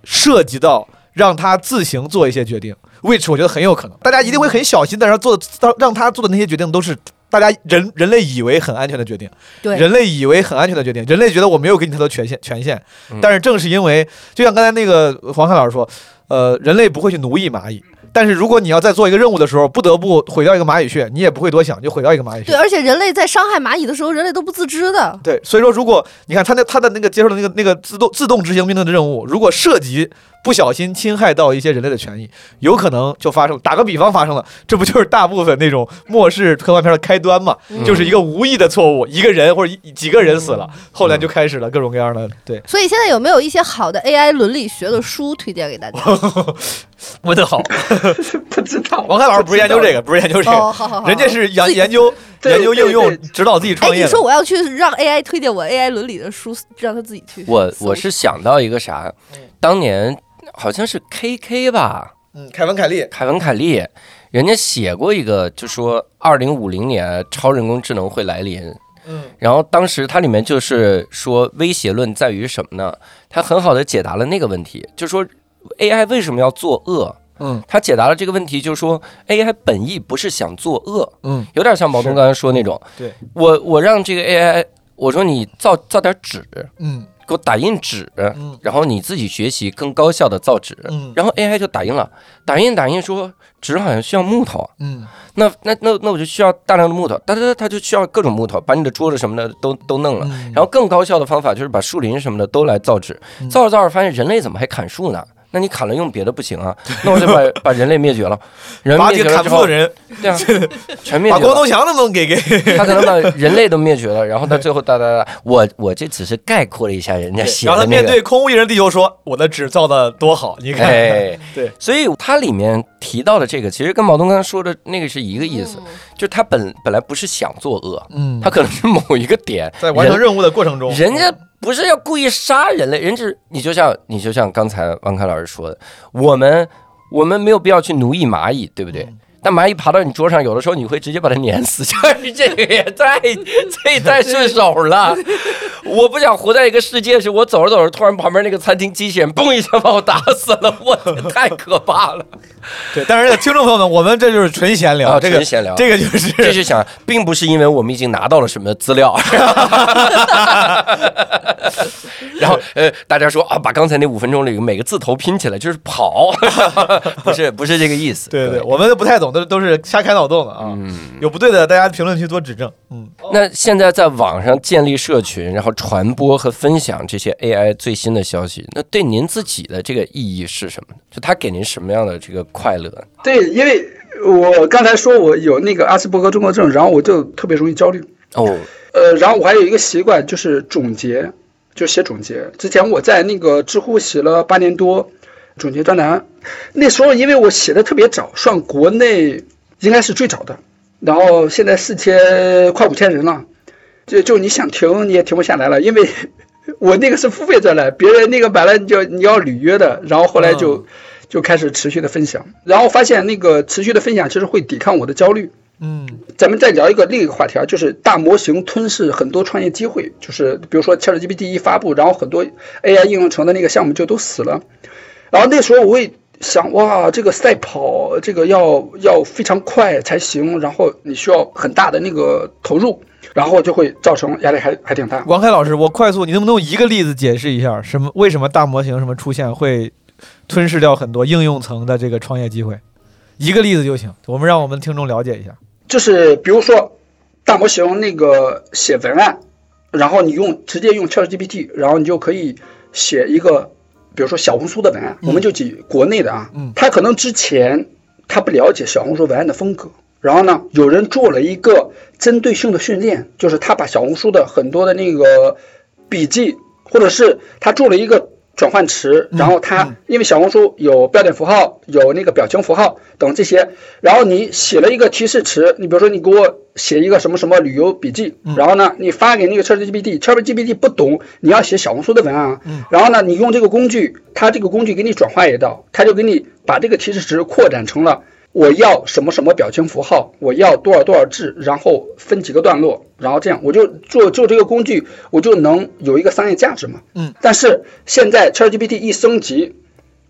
涉及到让它自行做一些决定，which 我觉得很有可能，大家一定会很小心，但是做的让让他做的那些决定都是。大家人人类以为很安全的决定，对，人类以为很安全的决定，人类觉得我没有给你太多权限权限。嗯，但是正是因为，就像刚才那个黄凯老师说，呃，人类不会去奴役蚂蚁，但是如果你要在做一个任务的时候，不得不毁掉一个蚂蚁穴，你也不会多想，就毁掉一个蚂蚁穴对，。而且人类在伤害蚂蚁的时候，人类都不自知的。对，所以说，如果你看他那他的那个接受的那个那个自动自动执行命令的任务，如果涉及不小心侵害到一些人类的权益，有可能就发生。打个比方，发生了，这不就是大部分那种末世科幻片的开端嘛？嗯就是一个无意的错误，一个人或者一几个人死了，后来就开始了各种各样的对。所以现在有没有一些好的 AI 伦理学的书推荐给大家？问得好，不知道。王凯老师不是研究这个，不是研究这哦，个，好好好，人家是研研究研究应用指导自己哎，创业的你说。我要去让 AI 推荐我 AI 伦理的书，让他自己去。我我是想到一个啥，当年好像是 KK 吧，嗯，凯文凯利，凯文凯利，人家写过一个，就说二零五零年超人工智能会来临。嗯然后当时它里面就是说威胁论在于什么呢？它很好的解答了那个问题，就说 AI 为什么要作恶？嗯它解答了这个问题，就是说 AI 本意不是想作恶，嗯，有点像毛东刚才说那种。对，我我让这个 AI，我说你造造点纸，嗯给我打印纸，嗯。然后你自己学习更高效的造纸，嗯。然后 AI 就打印了，打印打印说纸好像需要木头，嗯。那那那那我就需要大量的木头，哒哒哒，它就需要各种木头，把你的桌子什么的都都弄了。嗯，然后更高效的方法就是把树林什么的都来造纸，嗯。造着造着发现人类怎么还砍树呢？那你砍了用别的不行啊，那我就把 把人类灭绝了。人把几个灭绝了之后砍不人，对啊，全灭绝了。把光头强能不能给给？他可能把 人类都灭绝了，然后他最后哒哒哒，我我这只是概括了一下人家写然后他面个。对空无一人地球说：“我的纸造的多好，你看。哎，对，所以它里面提到的这个，其实跟毛东刚才说的那个是一个意思，嗯就是他本本来不是想作恶，嗯他可能是某一个点，在完成任务的过程中，人家不是要故意杀人类，人只你就像你就像刚才王凯老师说的，我们我们没有必要去奴役蚂蚁，对不对？但蚂蚁爬到你桌上，有的时候你会直接把它碾死，就是这个也太 这也太顺手了。我不想活在一个世界是我走着走着，突然旁边那个餐厅机器人嘣一下把我打死了，我，太可怕了。对，但是听众朋友们，我们这就是纯闲聊，啊这个纯闲聊这个就是这是想，并不是因为我们已经拿到了什么资料，然后呃，大家说啊，把刚才那五分钟里每个字头拼起来就是跑，不是不是这个意思。对对，我们都不太懂，都都是瞎开脑洞的啊。嗯。有不对的，大家评论区多指正。嗯，那现在在网上建立社群，然后传播和分享这些 AI 最新的消息，那对您自己的这个意义是什么呢？就它给您什么样的这个快乐？对，因为我刚才说我有那个阿斯伯格综合症，然后我就特别容易焦虑。哦，呃，然后我还有一个习惯，就是总结，就写总结。之前我在那个知乎写了八年多总结专栏，那时候因为我写的特别早，算国内应该是最早的。然后现在四千快五千人了，就就你想停你也停不下来了，因为我那个是付费专栏，别人那个买了你就你要履约的，然后后来就、就开始持续的分享，然后发现那个持续的分享其实会抵抗我的焦虑。嗯咱们再聊一个另一个话题啊，就是大模型吞噬很多创业机会，就是比如说 ChatGPT 一发布，然后很多 AI 应用层的那个项目就都死了。然后那时候我会想，哇，这个赛跑这个要要非常快才行，然后你需要很大的那个投入，然后就会造成压力还还挺大。王凯老师，我快速，你能不能用一个例子解释一下，什么为什么大模型什么出现会吞噬掉很多应用层的这个创业机会？一个例子就行，我们让我们听众了解一下。就是比如说大模型那个写文案，然后你用直接用 ChatGPT，然后你就可以写一个，比如说小红书的文案，我们就举国内的啊，嗯他可能之前他不了解小红书文案的风格，然后呢，有人做了一个针对性的训练，就是他把小红书的很多的那个笔记，或者是他做了一个转换词，然后他、嗯因为小红书有标点符号，有那个表情符号等这些，然后你写了一个提示词，你比如说你给我写一个什么什么旅游笔记，然后呢你发给那个 ChatGPT，ChatGPT 不懂你要写小红书的文案啊，然后呢你用这个工具，它这个工具给你转化一道，它就给你把这个提示词扩展成了。我要什么什么表情符号，我要多少多少字，然后分几个段落，然后这样我就做做这个工具，我就能有一个商业价值嘛。嗯。但是现在 ChatGPT 一升级，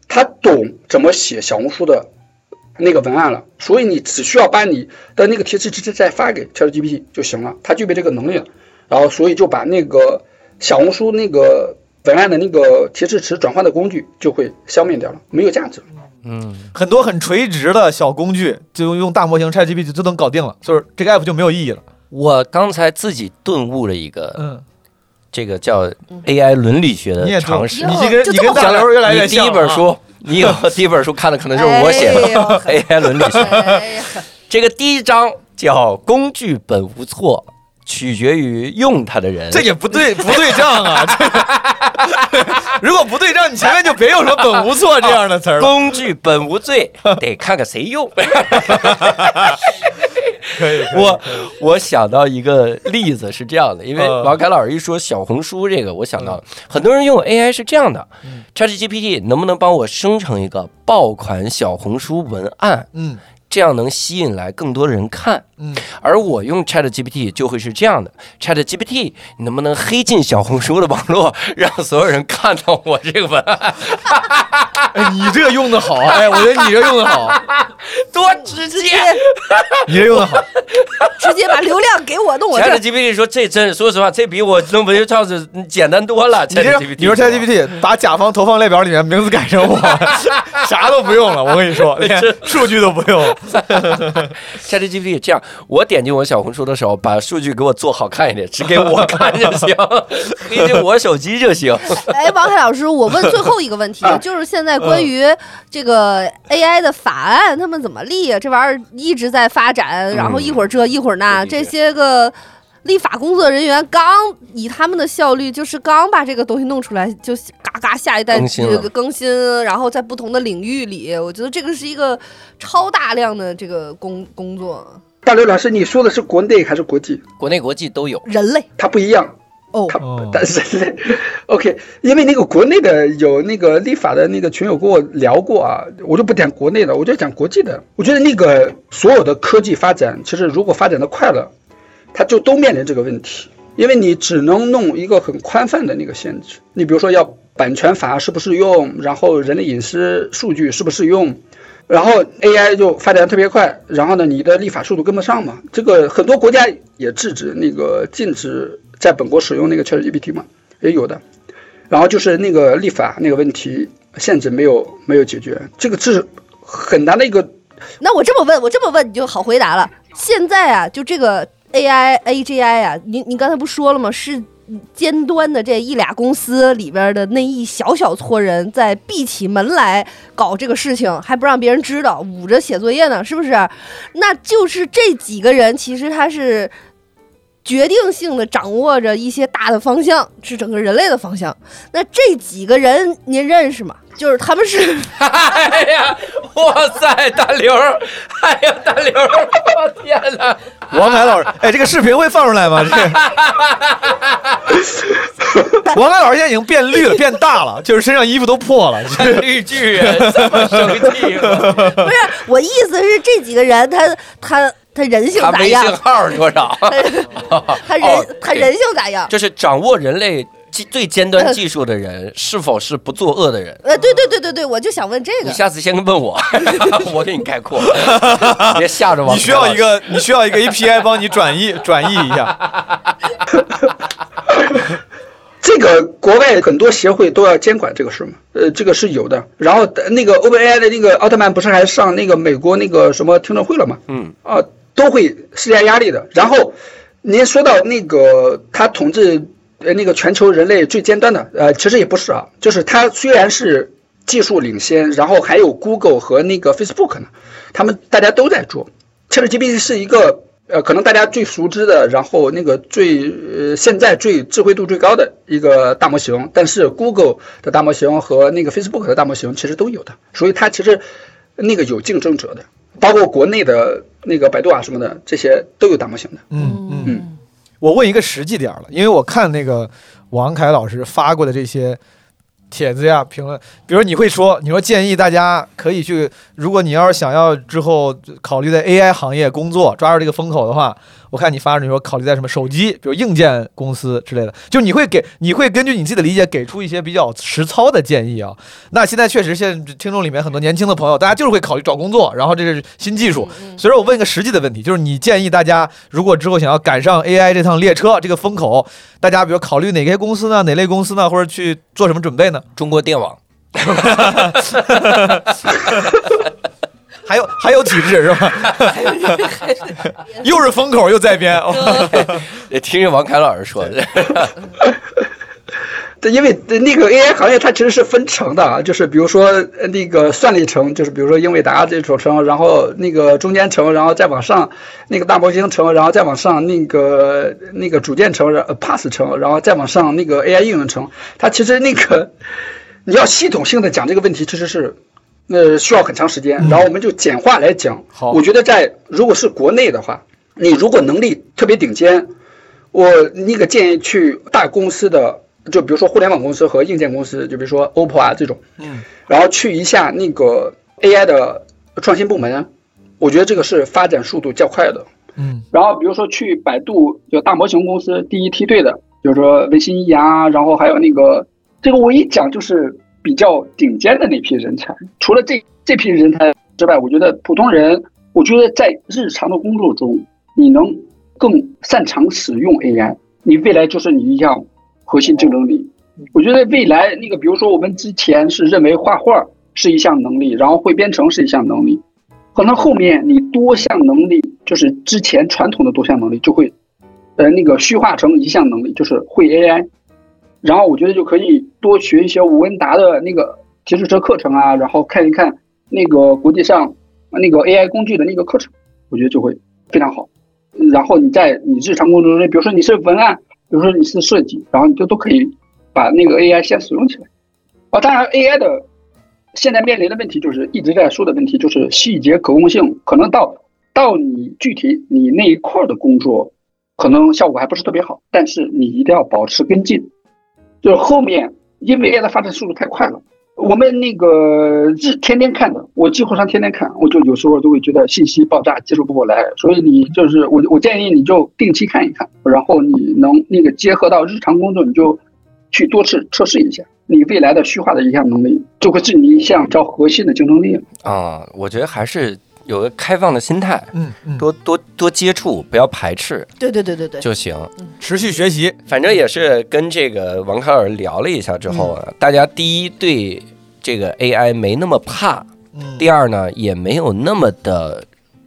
它懂怎么写小红书的那个文案了，所以你只需要把你的那个提示词再发给 ChatGPT 就行了，它具备这个能力了。然后所以就把那个小红书那个文案的那个提示词转换的工具就会消灭掉了，没有价值。嗯，很多很垂直的小工具，就用大模型 ChatGPT 就能搞定了，就是这个 app 就没有意义了。我刚才自己顿悟了一个，嗯，这个叫 AI 伦理学的你也常识。你这个你跟大刘越来越你第一本书，你以后第一本书看的可能就是我写的 AI 伦理学。这个第一章叫“工具本无错，取决于用它的人”。这也不对，不对账啊！这 如果不对账，你前面就别用什么“本无错”这样的词儿了。工具本无罪，得看看谁用。可以，我我想到一个例子是这样的，因为嗯王凯老师一说小红书这个，我想到很多人用 AI 是这样的，ChatGPT 能不能帮我生成一个爆款小红书文案，嗯这样能吸引来更多的人看。嗯，而我用 ChatGPT 就会是这样的，ChatGPT 你能不能黑进小红书的网络，让所有人看到我这个文案，哎，你这个用的好，哎，我觉得你这用的好，多直接你这用的好。直接把流量给我弄我这。！ChatGPT 说这真，说实话，这比我弄文章子简单多了。你这 ChatGPT，你说 ChatGPT 把甲方投放列表里面名字改成我，啥都不用了，我跟你说，连数据都不用。ChatGPT 这样，我点进我小红书的时候，把数据给我做好看一点，只给我看就行，黑进我手机就行。哎，王凯老师，我问最后一个问题，啊 就是现在关于这个 AI 的法案，他们怎么立啊？这玩意儿一直在发展，然后一会儿这一会儿那，这些个。立法工作人员刚以他们的效率，就是刚把这个东西弄出来，就嘎嘎下一代更新更新，然后在不同的领域里，我觉得这个是一个超大量的这个工工作，大刘老师，你说的是国内还是国际？国内国际都有，人类它不一样。哦，他哦但是人类，OK，因为那个国内的有那个立法的那个群友跟我聊过啊，我就不讲国内的，我就讲国际的。我觉得那个所有的科技发展，其实如果发展的快了，它就都面临这个问题，因为你只能弄一个很宽泛的那个限制。你比如说要版权法是不是用，然后人类隐私数据是不是用，然后 AI 就发展特别快，然后呢，你的立法速度跟不上嘛。这个很多国家也制止那个禁止在本国使用那个 ChatGPT 嘛，也有的。然后就是那个立法那个问题限制没有没有解决，这个是很难的一个那我这么问，我这么问你就好回答了。现在啊，就这个 AI AGI 啊，您您刚才不说了吗？是尖端的这一俩公司里边的那一小小撮人在闭起门来搞这个事情，还不让别人知道，捂着写作业呢，是不是？那就是这几个人，其实他是。决定性的掌握着一些大的方向，是整个人类的方向。那这几个人您认识吗？就是他们是 哎呀，哇塞，大刘儿，哎呀，大刘儿，我天哪！王凯老师，哎，这个视频会放出来吗？这个 王凯老师现在已经变绿了，变大了，就是身上衣服都破了。就是绿巨人这么生气吗？不是我意思是这几个人他他他人性咋样他微信？号是多少？他人、哦他人性咋样？就是掌握人类技最尖端技术的人，是否是不作恶的人？呃，对对对对对，我就想问这个你。下次先问我，我给你概括，别吓着我。你需要一个，你需要一个 API 帮你转译转译一下。这个国外很多协会都要监管这个事嘛，呃，这个是有的。然后呃那个 OpenAI 的那个奥特曼不是还上那个美国那个什么听证会了吗？嗯，啊，都会施加压力的。然后您说到那个他统治呃那个全球人类最尖端的，呃，其实也不是啊，就是他虽然是技术领先，然后还有 Google 和那个 Facebook 呢，他们大家都在做。ChatGPT 是一个呃，可能大家最熟知的，然后那个最呃现在最智慧度最高的一个大模型，但是 Google 的大模型和那个 Facebook 的大模型其实都有的，所以它其实那个有竞争者的，包括国内的那个百度啊什么的，这些都有大模型的。嗯嗯。嗯我问一个实际点儿了，因为我看那个王凯老师发过的这些帖子呀、评论，比如你会说，你说建议大家可以去，如果你要是想要之后考虑在 AI 行业工作，抓住这个风口的话，我看你发你说考虑在什么手机，比如硬件公司之类的，就你会给你会根据你自己的理解给出一些比较实操的建议啊。那现在确实，现在听众里面很多年轻的朋友，大家就是会考虑找工作，然后这是新技术，所以说我问一个实际的问题，就是你建议大家，如果之后想要赶上 AI 这趟列车这个风口，大家比如考虑哪些公司呢？哪类公司呢？或者去做什么准备呢？中国电网，还有还有体制是吧？又是风口又在编，哦 也听着王凯老师说的，对，因为那个 AI 行业它其实是分层的啊，就是比如说呃那个算力层，就是比如说英伟达这种层，然后那个中间层，然后再往上那个大模型层，然后再往上那个那个组件层，然后 Pass 层，然后再往上那个 AI 应用层，它其实那个你要系统性的讲这个问题，其实是。呃，需要很长时间，然后我们就简化来讲。好我觉得在如果是国内的话，你如果能力特别顶尖，我那个建议去大公司的，就比如说互联网公司和硬件公司，就比如说 OPPO 啊这种，嗯，然后去一下那个 AI 的创新部门，我觉得这个是发展速度较快的。嗯然后比如说去百度就大模型公司第一梯队的，比如说文心一言，然后还有那个这个我一讲就是比较顶尖的那批人才。除了这这批人才之外，我觉得普通人，我觉得在日常的工作中，你能更擅长使用 AI，你未来就是你一项核心竞争力。我觉得未来那个，比如说我们之前是认为画画是一项能力，然后会编程是一项能力，可能后面你多项能力，就是之前传统的多项能力就会，呃，那个虚化成一项能力，就是会 AI。然后我觉得就可以多学一些吴文达的那个提示车课程啊，然后看一看那个国际上那个 AI 工具的那个课程，我觉得就会非常好。然后你在你日常工作中，比如说你是文案，比如说你是设计，然后你就都可以把那个 AI 先使用起来。啊，当然 AI 的现在面临的问题就是一直在说的问题，就是细节可控性，可能到到你具体你那一块的工作，可能效果还不是特别好，但是你一定要保持跟进。就是后面因为 AI 的发展速度太快了，我们那个日天天看的，我几乎上天天看，我就有时候都会觉得信息爆炸，接受不过来。所以你就是我，我建议你就定期看一看，然后你能那个结合到日常工作，你就去多次测试一下，你未来的虚化的影响能力就会是你一项较核心的竞争力。啊，我觉得还是有个开放的心态，嗯嗯，多多多接触，不要排斥对对对对对，就行。持续学习，反正也是跟这个王凯尔聊了一下之后啊，大家第一对这个 AI 没那么怕，嗯。第二呢也没有那么的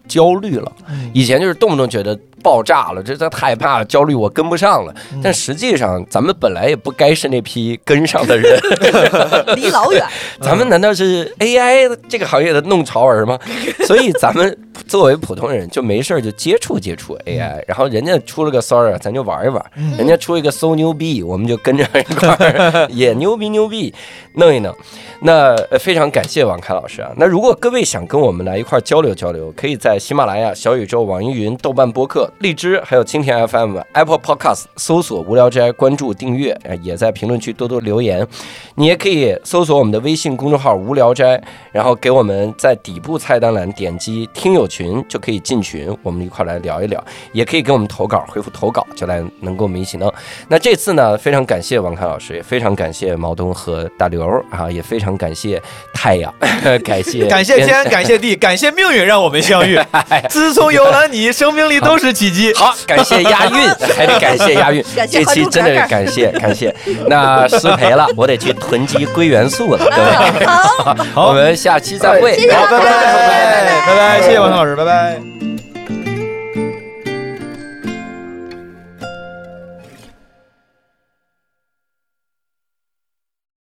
焦虑了。嗯。以前就是动不动觉得爆炸了，这这太怕了，焦虑我跟不上了。嗯但实际上咱们本来也不该是那批跟上的人，离老远。咱们难道是 AI 这个行业的弄潮儿吗？所以咱们作为普通人就没事儿就接触接触 AI，然后人家出了个 Sora，咱就玩一玩；嗯人家出一个 So 牛逼，我们就跟着一块儿也牛逼牛逼弄一弄。那呃非常感谢王凯老师啊。那如果各位想跟我们来一块儿交流交流，可以在喜马拉雅、小宇宙、网易云、豆瓣播客、荔枝，还有蜻蜓 FM、Apple Podcast 搜索“无聊斋”，关注订阅，呃也在评论区多多留言。你也可以搜索我们的微信公众号“无聊斋”，然后给我们在底部菜单栏点击听友群，就可以进群，我们一块来聊一聊。也可以给我们投稿，回复投稿就来能跟我们一起弄。那这次呢，非常感谢王凯老师，也非常感谢毛东和大刘啊，也非常感谢太阳，感谢感谢天，感谢地，感谢命运让我们相遇。自从有了你，生命里都是好，感谢押韵，还得感谢押韵。这期真的是感谢感谢，那失陪了，我得去囤积硅元素了，各位。好，我们下期再会。好，拜拜，拜拜拜拜，谢谢王涛老师，拜拜。